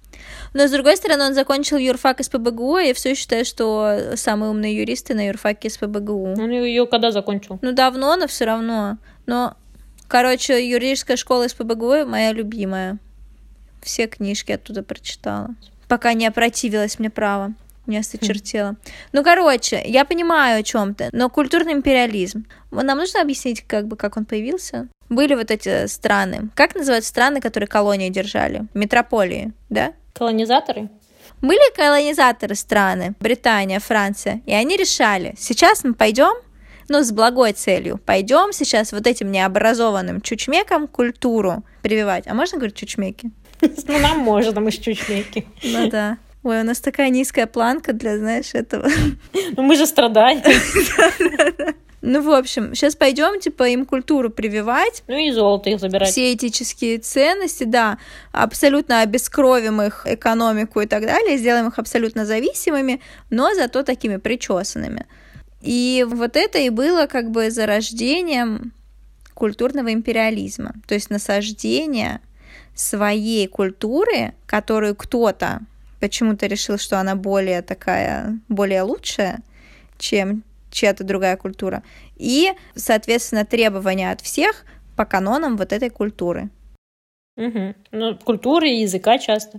A: Но, с другой стороны, он закончил юрфак из ПБГУ, и все считаю, что самые умные юристы на юрфаке из ПБГУ.
B: Он ее когда закончил?
A: Ну, давно, но все равно. Но Короче, юридическая школа из ПБГУ моя любимая. Все книжки оттуда прочитала. Пока не опротивилась мне право. Не осточертела. Ну, короче, я понимаю о чем то но культурный империализм. Нам нужно объяснить, как бы, как он появился? Были вот эти страны. Как называют страны, которые колонии держали? Метрополии, да?
B: Колонизаторы?
A: Были колонизаторы страны, Британия, Франция, и они решали, сейчас мы пойдем ну, с благой целью. Пойдем сейчас вот этим необразованным чучмекам культуру прививать. А можно говорить чучмеки?
B: Ну, нам можно, мы же чучмеки.
A: Ну да. Ой, у нас такая низкая планка для, знаешь, этого.
B: Ну мы же страдаем.
A: Ну, в общем, сейчас пойдем, типа, им культуру прививать.
B: Ну и золото их забирать.
A: Все этические ценности, да, абсолютно обескровим их экономику и так далее, сделаем их абсолютно зависимыми, но зато такими причесанными. И вот это и было как бы зарождением культурного империализма, то есть насаждение своей культуры, которую кто-то почему-то решил, что она более такая, более лучшая, чем чья-то другая культура, и, соответственно, требования от всех по канонам вот этой культуры.
B: Угу. Ну, культуры языка часто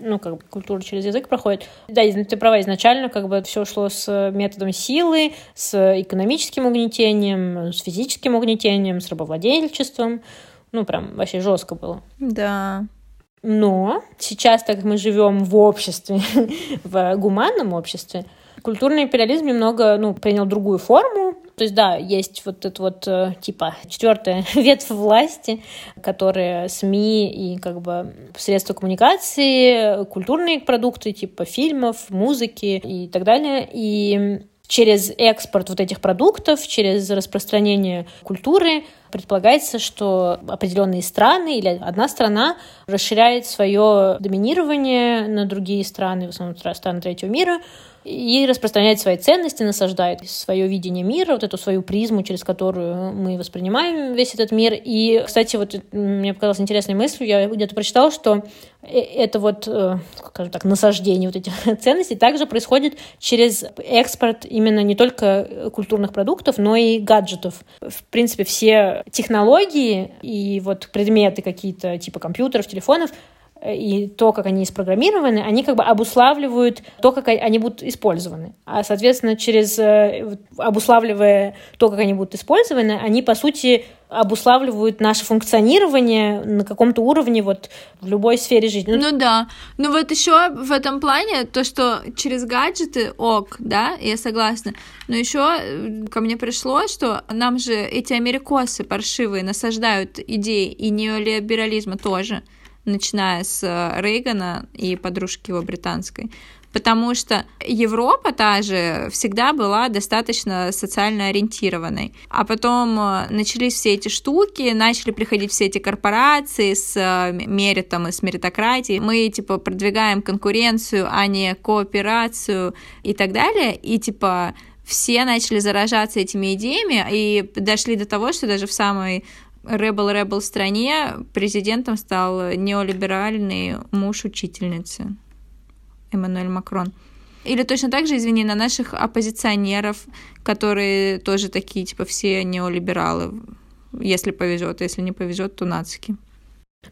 B: ну, как бы культура через язык проходит. Да, ты права, изначально как бы все шло с методом силы, с экономическим угнетением, с физическим угнетением, с рабовладельчеством. Ну, прям вообще жестко было.
A: Да.
B: Но сейчас, так как мы живем в обществе, в гуманном обществе, культурный империализм немного, ну, принял другую форму, то есть, да, есть вот это вот, э, типа, четвертая ветвь власти, которые СМИ и, как бы, средства коммуникации, культурные продукты, типа фильмов, музыки и так далее. И через экспорт вот этих продуктов, через распространение культуры предполагается, что определенные страны или одна страна расширяет свое доминирование на другие страны, в основном страны третьего мира, и распространяет свои ценности, насаждает свое видение мира, вот эту свою призму, через которую мы воспринимаем весь этот мир. И, кстати, вот мне показалась интересной мыслью, я где-то прочитала, что э, это вот, э, скажем так, насаждение вот этих ценностей также происходит через экспорт именно не только культурных продуктов, но и гаджетов. В принципе, все технологии и вот предметы какие-то типа компьютеров, телефонов, и то, как они спрограммированы, они как бы обуславливают то, как они будут использованы. А, соответственно, через э, обуславливая то, как они будут использованы, они, по сути, обуславливают наше функционирование на каком-то уровне вот в любой сфере жизни.
A: Ну да. Ну вот еще в этом плане то, что через гаджеты ок, да, я согласна. Но еще э, ко мне пришло, что нам же эти америкосы паршивые насаждают идеи и неолиберализма тоже начиная с э, Рейгана и подружки его британской. Потому что Европа та же всегда была достаточно социально ориентированной. А потом э, начались все эти штуки, начали приходить все эти корпорации с э, меритом и с меритократией. Мы, типа, продвигаем конкуренцию, а не кооперацию и так далее. И, типа, все начали заражаться этими идеями и дошли до того, что даже в самой Ребел-Ребел стране президентом стал неолиберальный муж учительницы Эммануэль Макрон. Или точно так же, извини, на наших оппозиционеров, которые тоже такие, типа, все неолибералы, если повезет, если не повезет, то нацики.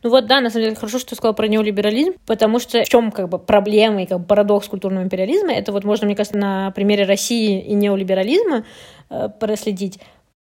B: Ну вот, да, на самом деле, хорошо, что ты сказал про неолиберализм, потому что в чем как бы проблема и как бы парадокс культурного империализма, это вот можно, мне кажется, на примере России и неолиберализма э, проследить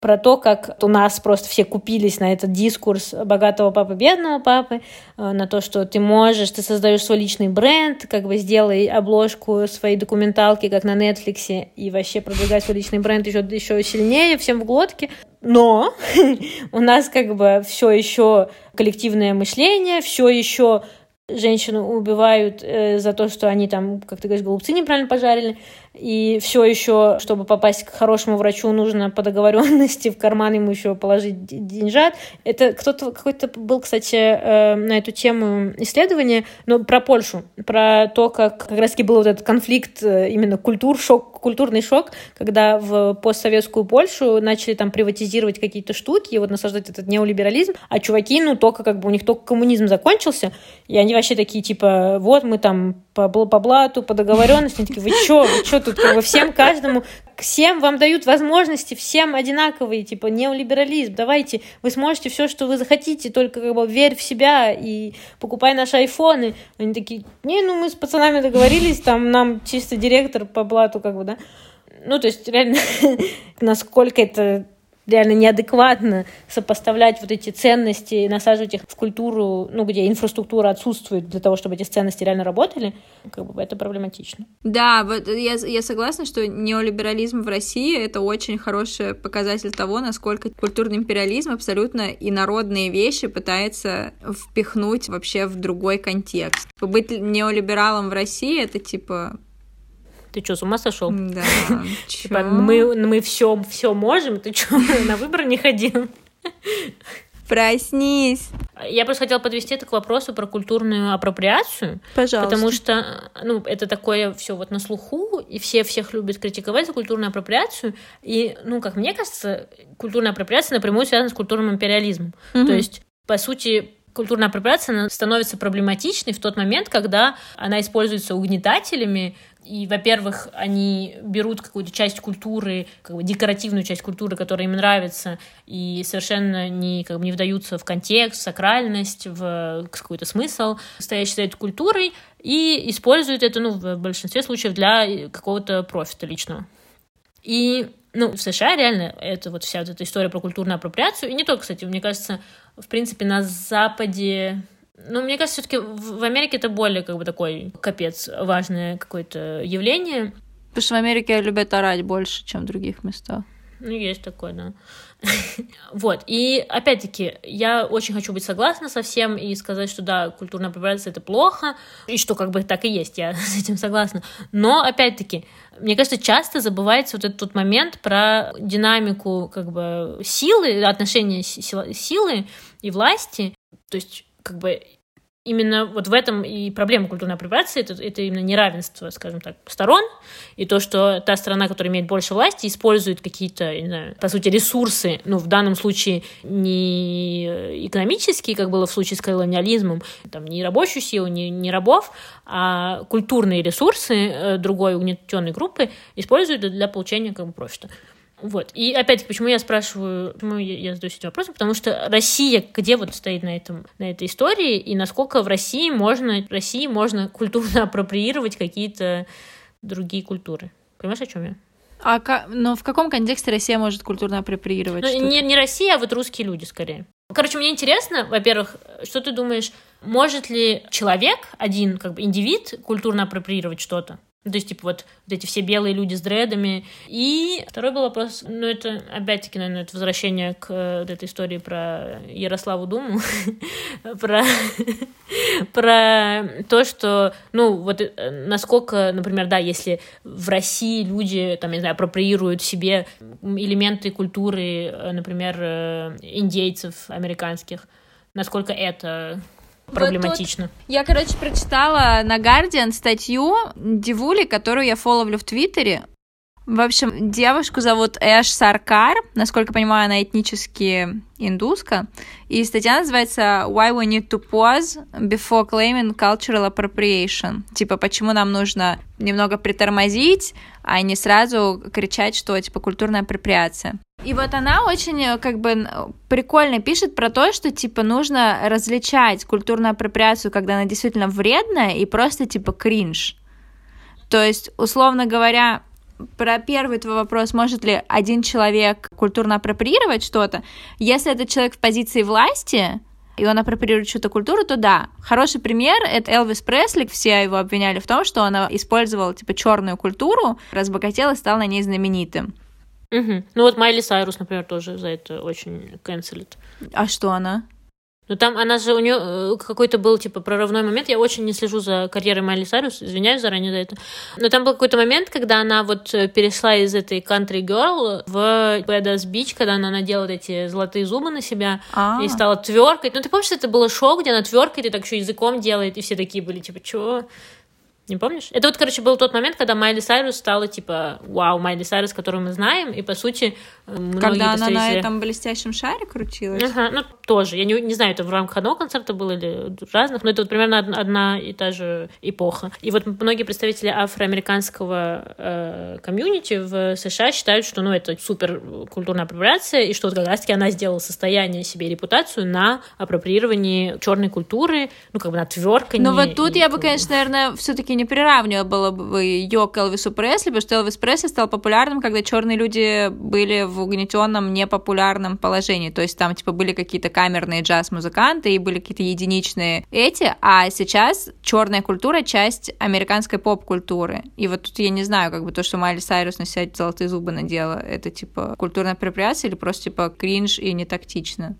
B: про то, как у нас просто все купились на этот дискурс богатого папы, бедного папы, э, на то, что ты можешь, ты создаешь свой личный бренд, как бы сделай обложку своей документалки, как на Netflix, и вообще продвигай свой личный бренд еще, еще сильнее, всем в глотке. Но у нас как бы все еще коллективное мышление, все еще женщину убивают э, за то, что они там, как ты говоришь, голубцы неправильно пожарили, и все еще, чтобы попасть к хорошему врачу, нужно по договоренности в карман ему еще положить деньжат. Это кто-то какой-то был, кстати, э, на эту тему исследование, но про Польшу, про то, как как раз таки был вот этот конфликт э, именно культур, шок, культурный шок, когда в постсоветскую Польшу начали там приватизировать какие-то штуки и вот насаждать этот неолиберализм, а чуваки, ну, только как бы у них только коммунизм закончился, и они вообще такие, типа, вот мы там по, по блату, по договоренности, они такие, вы чё, вы чё тут, как бы всем, каждому, всем вам дают возможности, всем одинаковые, типа, неолиберализм, давайте, вы сможете все, что вы захотите, только как бы верь в себя и покупай наши айфоны. Они такие, не, ну мы с пацанами договорились, там нам чисто директор по блату, как бы, да. Ну, то есть, реально, насколько это реально неадекватно сопоставлять вот эти ценности и насаживать их в культуру, ну, где инфраструктура отсутствует для того, чтобы эти ценности реально работали, как бы это проблематично.
A: Да, вот я, я согласна, что неолиберализм в России — это очень хороший показатель того, насколько культурный империализм абсолютно инородные вещи пытается впихнуть вообще в другой контекст. Быть неолибералом в России — это типа
B: ты что, с ума сошел?
A: Да.
B: Типа, мы, мы все, все можем, ты что, на выбор не ходил?
A: Проснись.
B: Я просто хотела подвести это к вопросу про культурную апроприацию.
A: Пожалуйста.
B: Потому что, ну, это такое все вот на слуху, и все всех любят критиковать за культурную апроприацию. И, ну, как мне кажется, культурная апроприация напрямую связана с культурным империализмом. Угу. То есть, по сути, культурная апроприация становится проблематичной в тот момент, когда она используется угнетателями и, во-первых, они берут какую-то часть культуры, как бы декоративную часть культуры, которая им нравится, и совершенно не, как бы, не вдаются в контекст, сакральность, в какой-то смысл, стоящий за этой культурой, и используют это, ну, в большинстве случаев для какого-то профита личного. И ну, в США реально это вот вся вот эта история про культурную апроприацию, и не только, кстати, мне кажется, в принципе, на Западе ну, мне кажется, все-таки в Америке это более как бы такой капец важное какое-то явление.
A: Потому что в Америке любят орать больше, чем в других местах.
B: Ну, есть такое, да. вот, и опять-таки, я очень хочу быть согласна со всем и сказать, что да, культурная апроприация — это плохо, и что как бы так и есть, я с этим согласна. Но, опять-таки, мне кажется, часто забывается вот этот момент про динамику как бы силы, отношения силы и власти. То есть как бы именно вот в этом и проблема культурной апроприации, это, это именно неравенство, скажем так, сторон, и то, что та страна, которая имеет больше власти, использует какие-то, не знаю, по сути, ресурсы, ну, в данном случае не экономические, как было в случае с колониализмом, там, не рабочую силу, не, не рабов, а культурные ресурсы э, другой угнетенной группы используют для получения как бы профита. Вот. И опять-таки, почему я спрашиваю, почему я, я задаюсь этим вопросом, потому что Россия где вот стоит на, этом, на этой истории, и насколько в России можно, в России можно культурно апроприировать какие-то другие культуры. Понимаешь, о чем я?
A: А но в каком контексте Россия может культурно апроприировать?
B: Ну, не, не Россия, а вот русские люди скорее. Короче, мне интересно, во-первых, что ты думаешь, может ли человек, один как бы индивид, культурно апроприировать что-то? Ну, то есть, типа, вот, вот эти все белые люди с дредами. И второй был вопрос, ну, это, опять-таки, наверное, это возвращение к э, вот этой истории про Ярославу Думу, про, про то, что, ну, вот э, насколько, например, да, если в России люди, там, я не знаю, апроприируют себе элементы культуры, э, например, индейцев американских, насколько это проблематично. Вот
A: я, короче, прочитала на Guardian статью Дивули, которую я фоловлю в Твиттере. В общем, девушку зовут Эш Саркар, насколько понимаю, она этнически индуска, и статья называется «Why we need to pause before claiming cultural appropriation». Типа, почему нам нужно немного притормозить, а не сразу кричать, что, типа, культурная апроприация. И вот она очень, как бы, прикольно пишет про то, что, типа, нужно различать культурную апроприацию, когда она действительно вредная, и просто, типа, кринж. То есть, условно говоря, про первый твой вопрос, может ли один человек культурно апроприировать что-то, если этот человек в позиции власти, и он апроприирует чью-то культуру, то да. Хороший пример — это Элвис Пресли. Все его обвиняли в том, что он использовал, типа, черную культуру, разбогател и стал на ней знаменитым.
B: Угу. Ну вот Майли Сайрус, например, тоже за это очень канцелит.
A: А что она?
B: Ну там она же, у нее э, какой-то был, типа, прорывной момент. Я очень не слежу за карьерой Майли Сайрус, извиняюсь заранее за это. Но там был какой-то момент, когда она вот э, перешла из этой country girl в Badass Beach, когда она надела вот эти золотые зубы на себя А-а-а. и стала тверкой. Ну ты помнишь, это было шоу, где она тверкает и так еще языком делает, и все такие были, типа, чего? Не помнишь? Это вот, короче, был тот момент, когда Майли Сайрус стала, типа, вау, Майли Сайрус, которую мы знаем, и, по сути,
A: многие Когда она на этом блестящем шаре крутилась?
B: Ага, ну, тоже. Я не, не знаю, это в рамках одного концерта было или разных, но это вот примерно одна и та же эпоха. И вот многие представители афроамериканского э, комьюнити в США считают, что, ну, это супер культурная апроприация, и что вот как раз-таки она сделала состояние себе репутацию на апроприировании черной культуры, ну, как бы на тверкании.
A: Ну, вот тут я бы, конечно, наверное, все-таки не приравнивала бы ее к Элвису Пресли, потому что Элвис Пресли стал популярным, когда черные люди были в угнетенном, непопулярном положении. То есть там, типа, были какие-то камерные джаз-музыканты и были какие-то единичные эти, а сейчас черная культура — часть американской поп-культуры. И вот тут я не знаю, как бы то, что Майли Сайрус на себя золотые зубы надела, это, типа, культурная апроприация или просто, типа, кринж и не тактично?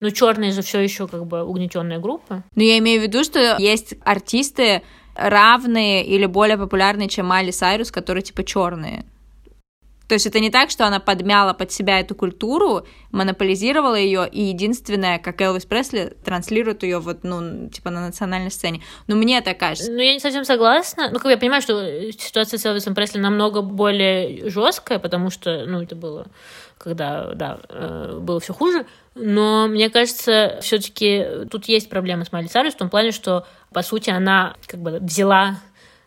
B: Ну, черные же все еще как бы угнетенная группа.
A: Ну, я имею в виду, что есть артисты, равные или более популярные, чем Майли Сайрус, которые типа черные. То есть это не так, что она подмяла под себя эту культуру, монополизировала ее, и единственное, как Элвис Пресли, транслирует ее вот, ну, типа на национальной сцене. Ну, мне так кажется.
B: Ну, я не совсем согласна. Ну, как я понимаю, что ситуация с Элвисом Пресли намного более жесткая, потому что, ну, это было когда, да, э, было все хуже. Но мне кажется, все-таки тут есть проблема с Майли Сайрус в том плане, что, по сути, она как бы взяла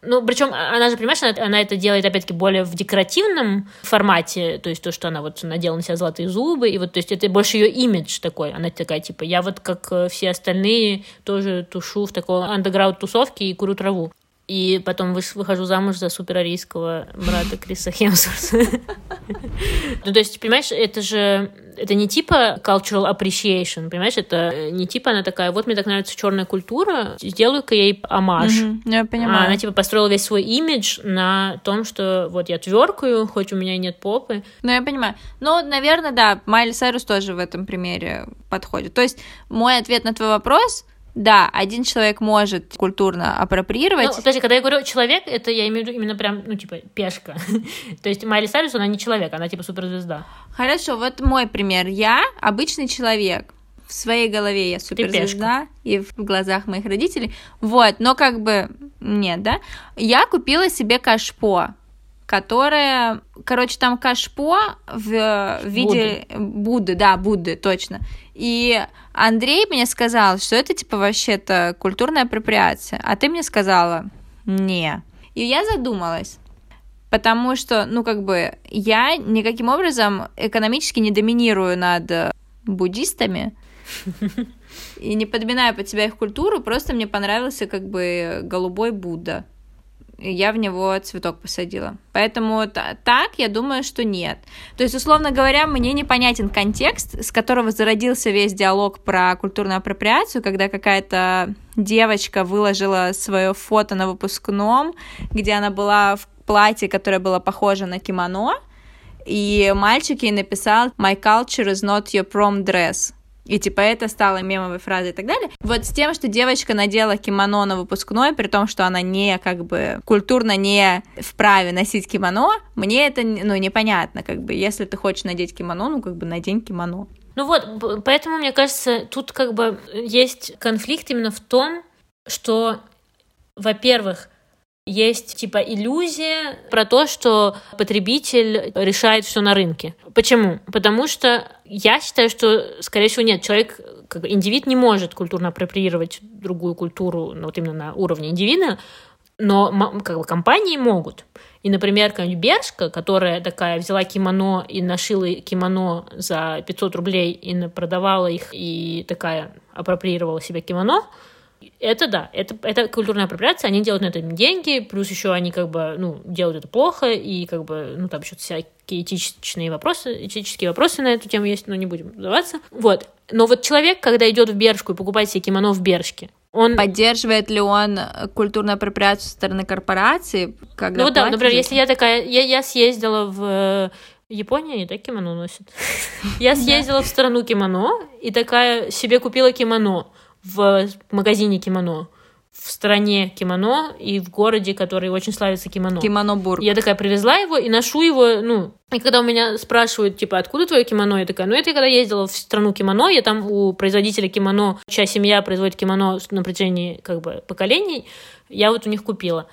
B: ну, причем она же, понимаешь, она, она это делает, опять-таки, более в декоративном формате, то есть то, что она вот надела на себя золотые зубы, и вот, то есть это больше ее имидж такой, она такая, типа, я вот, как э, все остальные, тоже тушу в такой андеграунд-тусовке и курю траву и потом выхожу замуж за суперарийского брата Криса Хемсворта. Ну, то есть, понимаешь, это же это не типа cultural appreciation, понимаешь, это не типа она такая, вот мне так нравится черная культура, сделаю-ка ей амаш.
A: я понимаю.
B: А она типа построила весь свой имидж на том, что вот я тверкаю, хоть у меня и нет попы.
A: Ну, я понимаю. Ну, наверное, да, Майли Сайрус тоже в этом примере подходит. То есть, мой ответ на твой вопрос — да, один человек может культурно апроприировать. Ну,
B: подожди, когда я говорю человек, это я имею в виду именно прям, ну, типа, пешка. То есть Майли Сайрус, она не человек, она типа суперзвезда.
A: Хорошо, вот мой пример. Я обычный человек. В своей голове я суперзвезда, и в глазах моих родителей. Вот, но как бы нет, да? Я купила себе кашпо которая, короче, там кашпо в виде Будды, Будды да, Будды, точно. И Андрей мне сказал, что это типа вообще-то культурная апроприация, а ты мне сказала, не. И я задумалась, Потому что, ну, как бы, я никаким образом экономически не доминирую над буддистами и не подминаю под себя их культуру, просто мне понравился как бы голубой Будда я в него цветок посадила. Поэтому так, я думаю, что нет. То есть, условно говоря, мне непонятен контекст, с которого зародился весь диалог про культурную апроприацию, когда какая-то девочка выложила свое фото на выпускном, где она была в платье, которое было похоже на кимоно, и мальчик ей написал «My culture is not your prom dress». И типа это стало мемовой фразой и так далее. Вот с тем, что девочка надела кимоно на выпускной, при том, что она не как бы культурно не вправе носить кимоно, мне это ну непонятно, как бы если ты хочешь надеть кимоно, ну как бы надень кимоно.
B: Ну вот, поэтому мне кажется, тут как бы есть конфликт именно в том, что, во-первых, есть типа иллюзия про то, что потребитель решает все на рынке. Почему? Потому что я считаю, что, скорее всего, нет, человек, как индивид не может культурно апроприировать другую культуру, ну, вот именно на уровне индивида, но как бы компании могут. И, например, какая-нибудь Бершка, которая такая взяла кимоно и нашила кимоно за 500 рублей и продавала их, и такая апроприировала себе кимоно, это да, это, это культурная апроприация, они делают на этом деньги, плюс еще они как бы, ну, делают это плохо, и как бы, ну, там еще всякие этичные вопросы, этические вопросы на эту тему есть, но не будем вдаваться. Вот. Но вот человек, когда идет в Бершку и покупает себе кимоно в Бершке, он...
A: Поддерживает ли он культурную апроприацию со стороны корпорации?
B: Когда ну да, например, если я такая, я, я съездила в Япония не так кимоно носит. Я съездила в страну кимоно и такая себе купила кимоно в магазине кимоно в стране кимоно и в городе, который очень славится кимоно.
A: Кимонобург.
B: Я такая привезла его и ношу его, ну, и когда у меня спрашивают, типа, откуда твое кимоно, я такая, ну, это я когда ездила в страну кимоно, я там у производителя кимоно, чья семья производит кимоно на протяжении, как бы, поколений, я вот у них купила.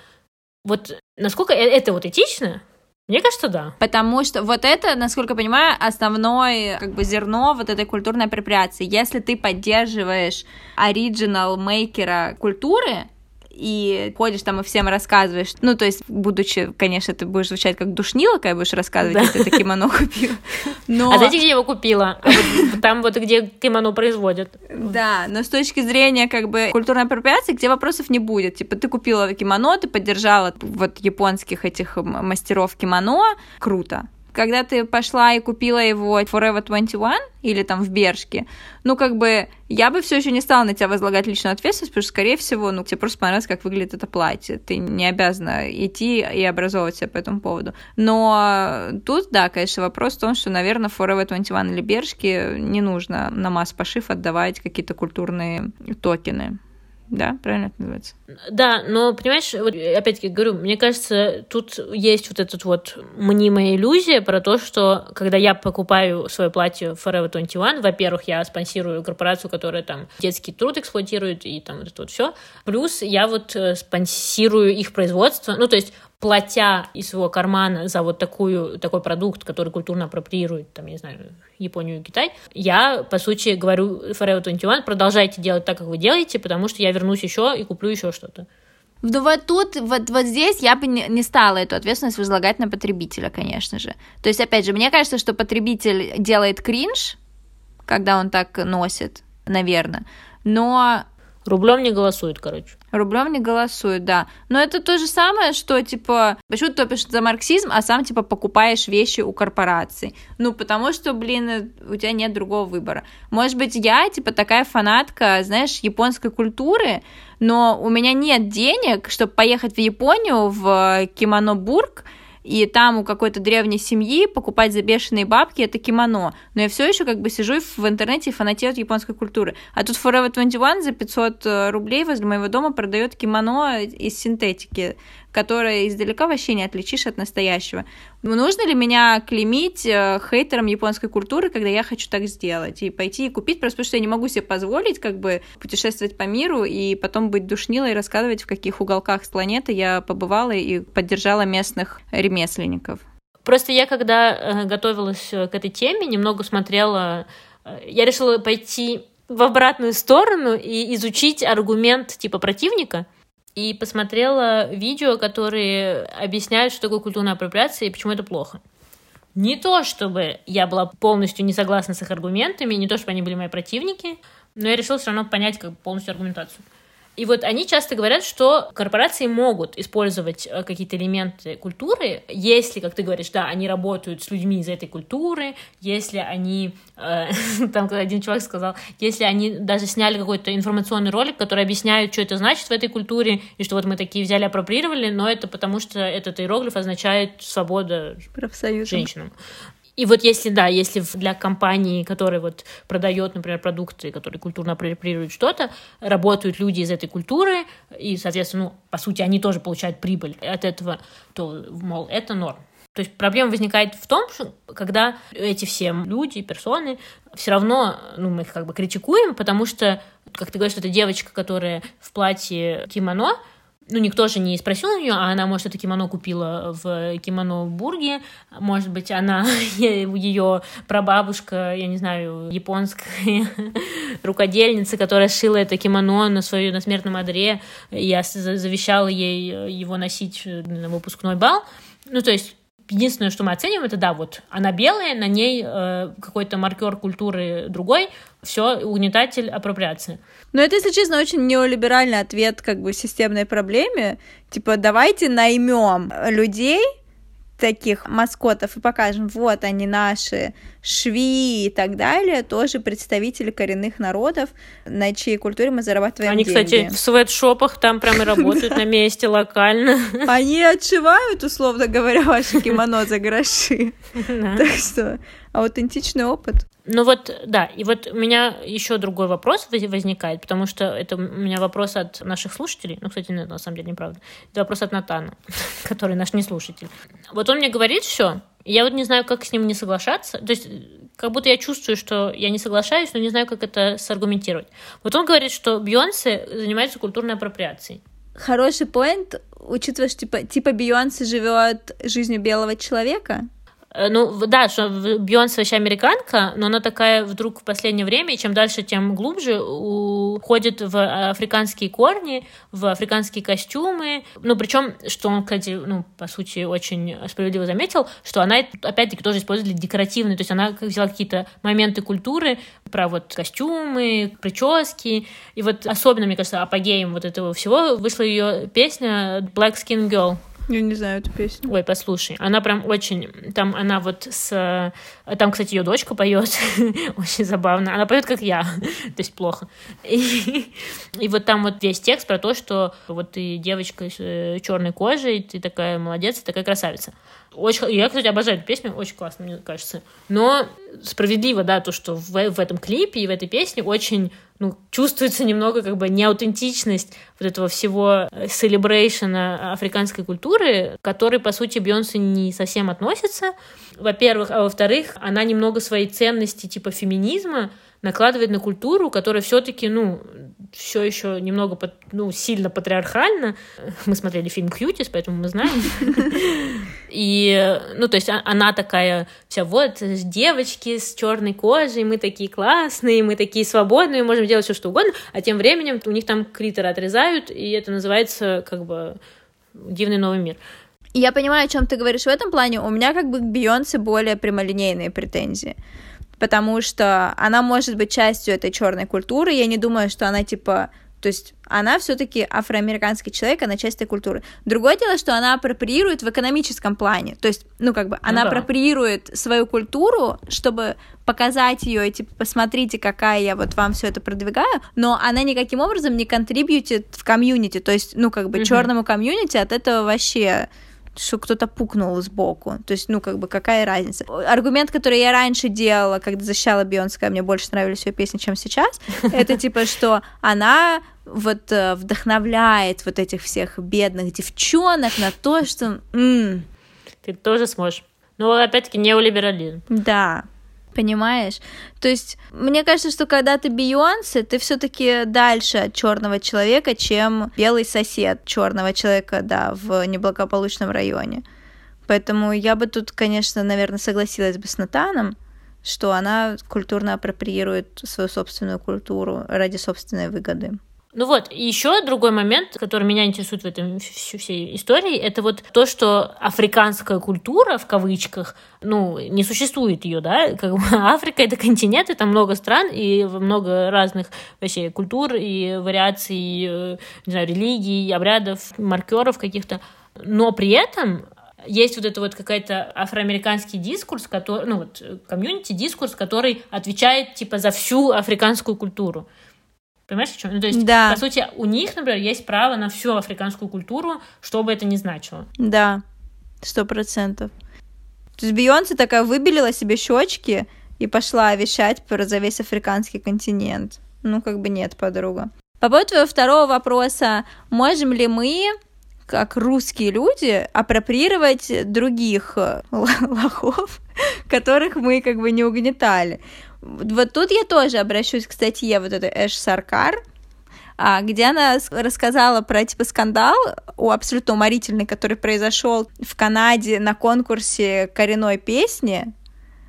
B: Вот насколько э, это вот этично, мне кажется, да.
A: Потому что вот это, насколько я понимаю, основное как бы зерно вот этой культурной апроприации. Если ты поддерживаешь оригинал мейкера культуры, и ходишь там и всем рассказываешь. Ну, то есть, будучи, конечно, ты будешь звучать как душнила, когда будешь рассказывать, да. ты кимоно купил.
B: Но... А знаете, где я его купила? А вот, там вот, где кимоно производят.
A: Да, но с точки зрения как бы культурной апроприации, где вопросов не будет. Типа, ты купила кимоно, ты поддержала вот японских этих мастеров кимоно, круто когда ты пошла и купила его Forever 21 или там в Бершке, ну, как бы, я бы все еще не стала на тебя возлагать личную ответственность, потому что, скорее всего, ну, тебе просто понравилось, как выглядит это платье. Ты не обязана идти и образовывать себя по этому поводу. Но тут, да, конечно, вопрос в том, что, наверное, Forever 21 или Бершки не нужно на масс-пошив отдавать какие-то культурные токены. Да, правильно это называется?
B: Да, но, понимаешь, вот, опять-таки говорю, мне кажется, тут есть вот эта вот мнимая иллюзия про то, что когда я покупаю свое платье Forever 21, во-первых, я спонсирую корпорацию, которая там детский труд эксплуатирует и там вот это вот все. Плюс я вот э, спонсирую их производство. Ну, то есть платя из своего кармана за вот такую, такой продукт, который культурно апроприирует, там, я не знаю, Японию и Китай, я, по сути, говорю Forever 21, продолжайте делать так, как вы делаете, потому что я вернусь еще и куплю еще что-то.
A: Ну вот тут, вот, вот здесь я бы не, стала эту ответственность возлагать на потребителя, конечно же. То есть, опять же, мне кажется, что потребитель делает кринж, когда он так носит, наверное, но
B: Рублем не голосуют, короче.
A: Рублем не голосуют, да. Но это то же самое, что, типа, почему ты топишь за марксизм, а сам, типа, покупаешь вещи у корпораций? Ну, потому что, блин, у тебя нет другого выбора. Может быть, я, типа, такая фанатка, знаешь, японской культуры, но у меня нет денег, чтобы поехать в Японию, в Кимонобург, и там у какой-то древней семьи покупать за бешеные бабки это кимоно. Но я все еще как бы сижу в интернете и фанатею от японской культуры. А тут Forever 21 за 500 э, рублей возле моего дома продает кимоно из синтетики которое издалека вообще не отличишь от настоящего. Нужно ли меня клеймить э, хейтером японской культуры, когда я хочу так сделать? И пойти и купить, просто потому что я не могу себе позволить как бы путешествовать по миру и потом быть душнилой и рассказывать, в каких уголках с планеты я побывала и поддержала местных ремесленников.
B: Просто я, когда э, готовилась к этой теме, немного смотрела... Э, я решила пойти в обратную сторону и изучить аргумент типа противника — и посмотрела видео, которые объясняют, что такое культурная апроприация и почему это плохо. Не то, чтобы я была полностью не согласна с их аргументами, не то, чтобы они были мои противники, но я решила все равно понять как полностью аргументацию. И вот они часто говорят, что корпорации могут использовать э, какие-то элементы культуры, если, как ты говоришь, да, они работают с людьми из этой культуры, если они, э, там один чувак сказал, если они даже сняли какой-то информационный ролик, который объясняет, что это значит в этой культуре, и что вот мы такие взяли, апроприировали, но это потому, что этот иероглиф означает свобода женщинам. И вот если, да, если для компании, которая вот продает, например, продукты, которые культурно апроприируют что-то, работают люди из этой культуры, и, соответственно, ну, по сути, они тоже получают прибыль от этого, то, мол, это норм. То есть проблема возникает в том, что когда эти все люди, персоны, все равно, ну, мы их как бы критикуем, потому что, как ты говоришь, это девочка, которая в платье кимоно, ну, никто же не спросил у нее, а она, может, это кимоно купила в кимоно Бурге, может быть, она, ее прабабушка, я не знаю, японская рукодельница, которая шила это кимоно на свою на смертном одре, я завещала ей его носить на выпускной бал. Ну, то есть единственное, что мы оценим, это да, вот она белая, на ней э, какой-то маркер культуры другой, все, угнетатель, апроприация.
A: Но это, если честно, очень неолиберальный ответ как бы системной проблеме. Типа, давайте наймем людей, таких маскотов и покажем, вот они наши шви и так далее, тоже представители коренных народов, на чьей культуре мы зарабатываем
B: Они,
A: деньги.
B: кстати, в свет-шопах там прям и работают на месте локально.
A: Они отшивают, условно говоря, ваши кимоно за гроши. Так что аутентичный опыт.
B: Ну вот, да, и вот у меня еще другой вопрос возникает, потому что это у меня вопрос от наших слушателей, ну, кстати, нет, на самом деле неправда, это вопрос от Натана, который наш не слушатель. Вот он мне говорит все, я вот не знаю, как с ним не соглашаться, то есть как будто я чувствую, что я не соглашаюсь, но не знаю, как это саргументировать. Вот он говорит, что Бейонсе занимается культурной апроприацией.
A: Хороший поинт, учитывая, что типа, типа Бейонсе живет жизнью белого человека,
B: Э, ну, да, что Бейонсе вообще американка, но она такая вдруг в последнее время, и чем дальше, тем глубже уходит в африканские корни, в африканские костюмы. Ну, причем, что он, кстати, ну, по сути, очень справедливо заметил, что она, опять-таки, тоже использует декоративные, то есть она взяла какие-то моменты культуры про вот костюмы, прически, и вот особенно, мне кажется, апогеем вот этого всего вышла ее песня Black Skin Girl.
A: Я не знаю эту песню.
B: Ой, послушай. Она прям очень... Там она вот с... Там, кстати, ее дочка поет. очень забавно. Она поет как я. То есть плохо. И, и вот там вот весь текст про то, что вот ты девочка с э, черной кожей, ты такая молодец, такая красавица. Очень, я, кстати, обожаю эту песню, очень классно, мне кажется. Но справедливо, да, то, что в, в этом клипе и в этой песне очень ну, чувствуется немного как бы неаутентичность вот этого всего селебрейшена африканской культуры, к которой, по сути, Бейонсе не совсем относится, во-первых, а во-вторых, она немного свои ценности типа феминизма накладывает на культуру, которая все-таки, ну, все еще немного, ну, сильно патриархально. Мы смотрели фильм «Кьютис», поэтому мы знаем. И, ну, то есть а, она такая вся вот девочки с черной кожей, мы такие классные, мы такие свободные, можем делать все что угодно, а тем временем у них там критеры отрезают, и это называется как бы дивный новый мир.
A: Я понимаю, о чем ты говоришь в этом плане. У меня как бы к Бейонсе более прямолинейные претензии потому что она может быть частью этой черной культуры. Я не думаю, что она типа то есть она все-таки афроамериканский человек, она часть этой культуры. Другое дело, что она апроприирует в экономическом плане. То есть, ну, как бы, она ну, да. апроприирует свою культуру, чтобы показать ее и типа, посмотрите, какая я вот вам все это продвигаю, но она никаким образом не контрибьютит в комьюнити. То есть, ну, как бы, угу. черному комьюнити от этого вообще что кто-то пукнул сбоку. То есть, ну, как бы, какая разница? Аргумент, который я раньше делала, когда защищала Бейонсе, мне больше нравились ее песни, чем сейчас, это типа, что она вот э, вдохновляет вот этих всех бедных девчонок на то, что...
B: Ты тоже сможешь. Ну, опять-таки, неолиберализм.
A: Да понимаешь? То есть, мне кажется, что когда ты Бейонсе, ты все-таки дальше от черного человека, чем белый сосед черного человека, да, в неблагополучном районе. Поэтому я бы тут, конечно, наверное, согласилась бы с Натаном, что она культурно апроприирует свою собственную культуру ради собственной выгоды.
B: Ну вот, еще другой момент, который меня интересует в этом всей истории, это вот то, что африканская культура, в кавычках, ну, не существует ее, да, как бы Африка — это континент, там много стран, и много разных вообще культур и вариаций, э, не знаю, религий, обрядов, маркеров каких-то, но при этом есть вот это вот какой-то афроамериканский дискурс, который, ну вот комьюнити дискурс, который отвечает типа за всю африканскую культуру. Понимаешь, в чем? Ну, то есть,
A: да.
B: по сути, у них, например, есть право на всю африканскую культуру, что бы это ни значило.
A: Да, сто процентов. То есть Бейонсе такая выбелила себе щечки и пошла вещать про за весь африканский континент. Ну, как бы нет, подруга. По поводу твоего второго вопроса, можем ли мы, как русские люди, апроприировать других э, лохов, которых мы как бы не угнетали? Вот тут я тоже обращусь к статье вот этой Эш Саркар, а, где она рассказала про типа скандал у абсолютно уморительный, который произошел в Канаде на конкурсе коренной песни,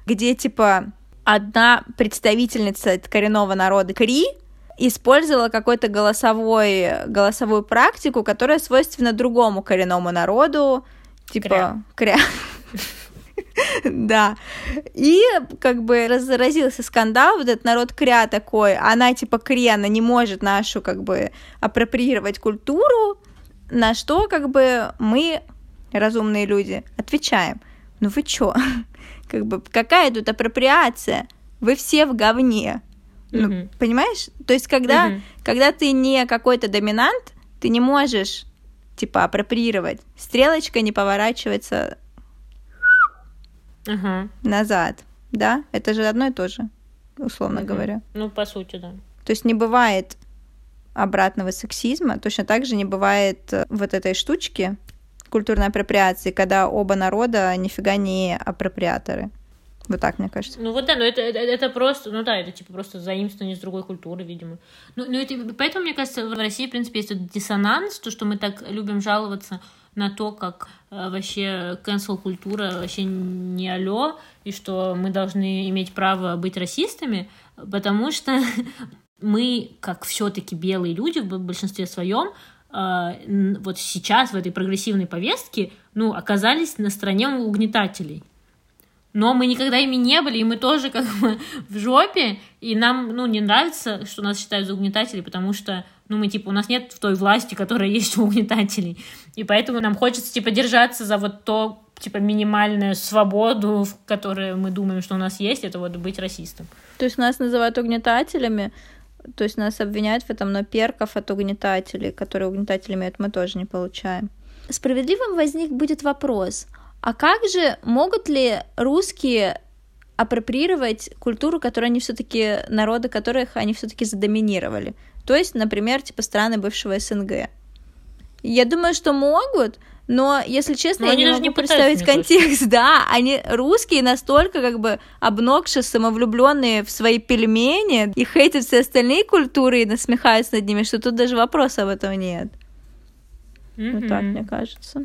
A: где типа одна представительница коренного народа Кри использовала какой-то голосовой, голосовую практику, которая свойственна другому коренному народу, типа кря. кря. Да. И как бы разразился скандал, вот этот народ кря такой, она типа крена не может нашу как бы апроприировать культуру, на что как бы мы, разумные люди, отвечаем, ну вы чё? Как бы какая тут апроприация? Вы все в говне. Ну, mm-hmm. понимаешь? То есть, когда, mm-hmm. когда ты не какой-то доминант, ты не можешь, типа, апроприировать. Стрелочка не поворачивается
B: ага.
A: назад, да? Это же одно и то же, условно угу. говоря.
B: Ну, по сути, да.
A: То есть не бывает обратного сексизма, точно так же не бывает э, вот этой штучки культурной апроприации, когда оба народа нифига не апроприаторы. Вот так, мне кажется.
B: Ну вот да, но это, это, это просто, ну да, это типа просто заимствование с другой культуры, видимо. Ну, ну это, поэтому, мне кажется, в России, в принципе, есть этот диссонанс, то, что мы так любим жаловаться на то, как э, вообще cancel культура вообще не алё, и что мы должны иметь право быть расистами, потому что мы, как все-таки белые люди в большинстве своем, э, вот сейчас в этой прогрессивной повестке, ну, оказались на стороне угнетателей. Но мы никогда ими не были, и мы тоже как бы в жопе, и нам, ну, не нравится, что нас считают за угнетателей, потому что, ну, мы, типа, у нас нет той власти, которая есть у угнетателей, и поэтому нам хочется, типа, держаться за вот то, типа, минимальную свободу, в которой мы думаем, что у нас есть, это вот быть расистом.
A: То есть нас называют угнетателями, то есть нас обвиняют в этом, но перков от угнетателей, которые угнетателями это мы тоже не получаем. Справедливым возник будет вопрос, а как же могут ли русские апроприировать культуру, которую они все-таки, народы которых они все-таки задоминировали? То есть, например, типа страны бывшего СНГ. Я думаю, что могут, но, если честно, но я не могу не представить контекст. Да, они русские настолько как бы обнокшие, самовлюбленные в свои пельмени и хейтят все остальные культуры и насмехаются над ними, что тут даже вопроса об этом нет. Mm-hmm. Вот так, мне кажется.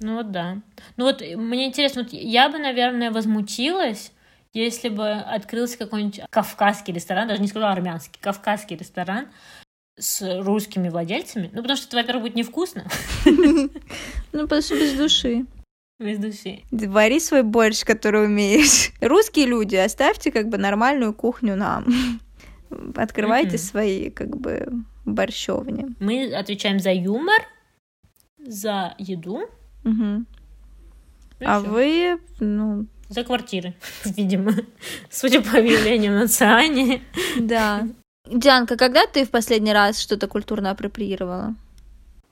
B: Ну вот да. Ну вот мне интересно, вот я бы, наверное, возмутилась, если бы открылся какой-нибудь кавказский ресторан, даже не сказала армянский, кавказский ресторан с русскими владельцами. Ну, потому что это, во-первых, будет невкусно.
A: Ну, потому что без души.
B: Без души.
A: Вари свой борщ, который умеешь. Русские люди, оставьте как бы нормальную кухню нам. Открывайте свои как бы борщевни.
B: Мы отвечаем за юмор, за еду.
A: А вы, ну...
B: За квартиры, видимо. Судя по объявлениям на ЦИАНе.
A: Да. Дианка, когда ты в последний раз что-то культурно апроприировала?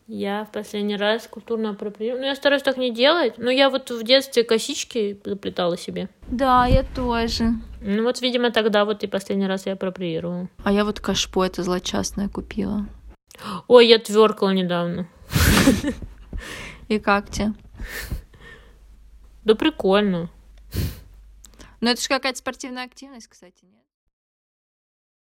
B: Я в последний раз культурно апроприировала. Ну, я стараюсь так не делать. Но я вот в детстве косички заплетала себе.
A: Да, я тоже.
B: Ну вот, видимо, тогда вот и последний раз я апроприировала.
A: А я вот кашпо это злочастное купила.
B: Ой, я тверкала недавно.
A: И как тебе?
B: Да прикольно.
A: Ну это же какая-то спортивная активность, кстати, нет?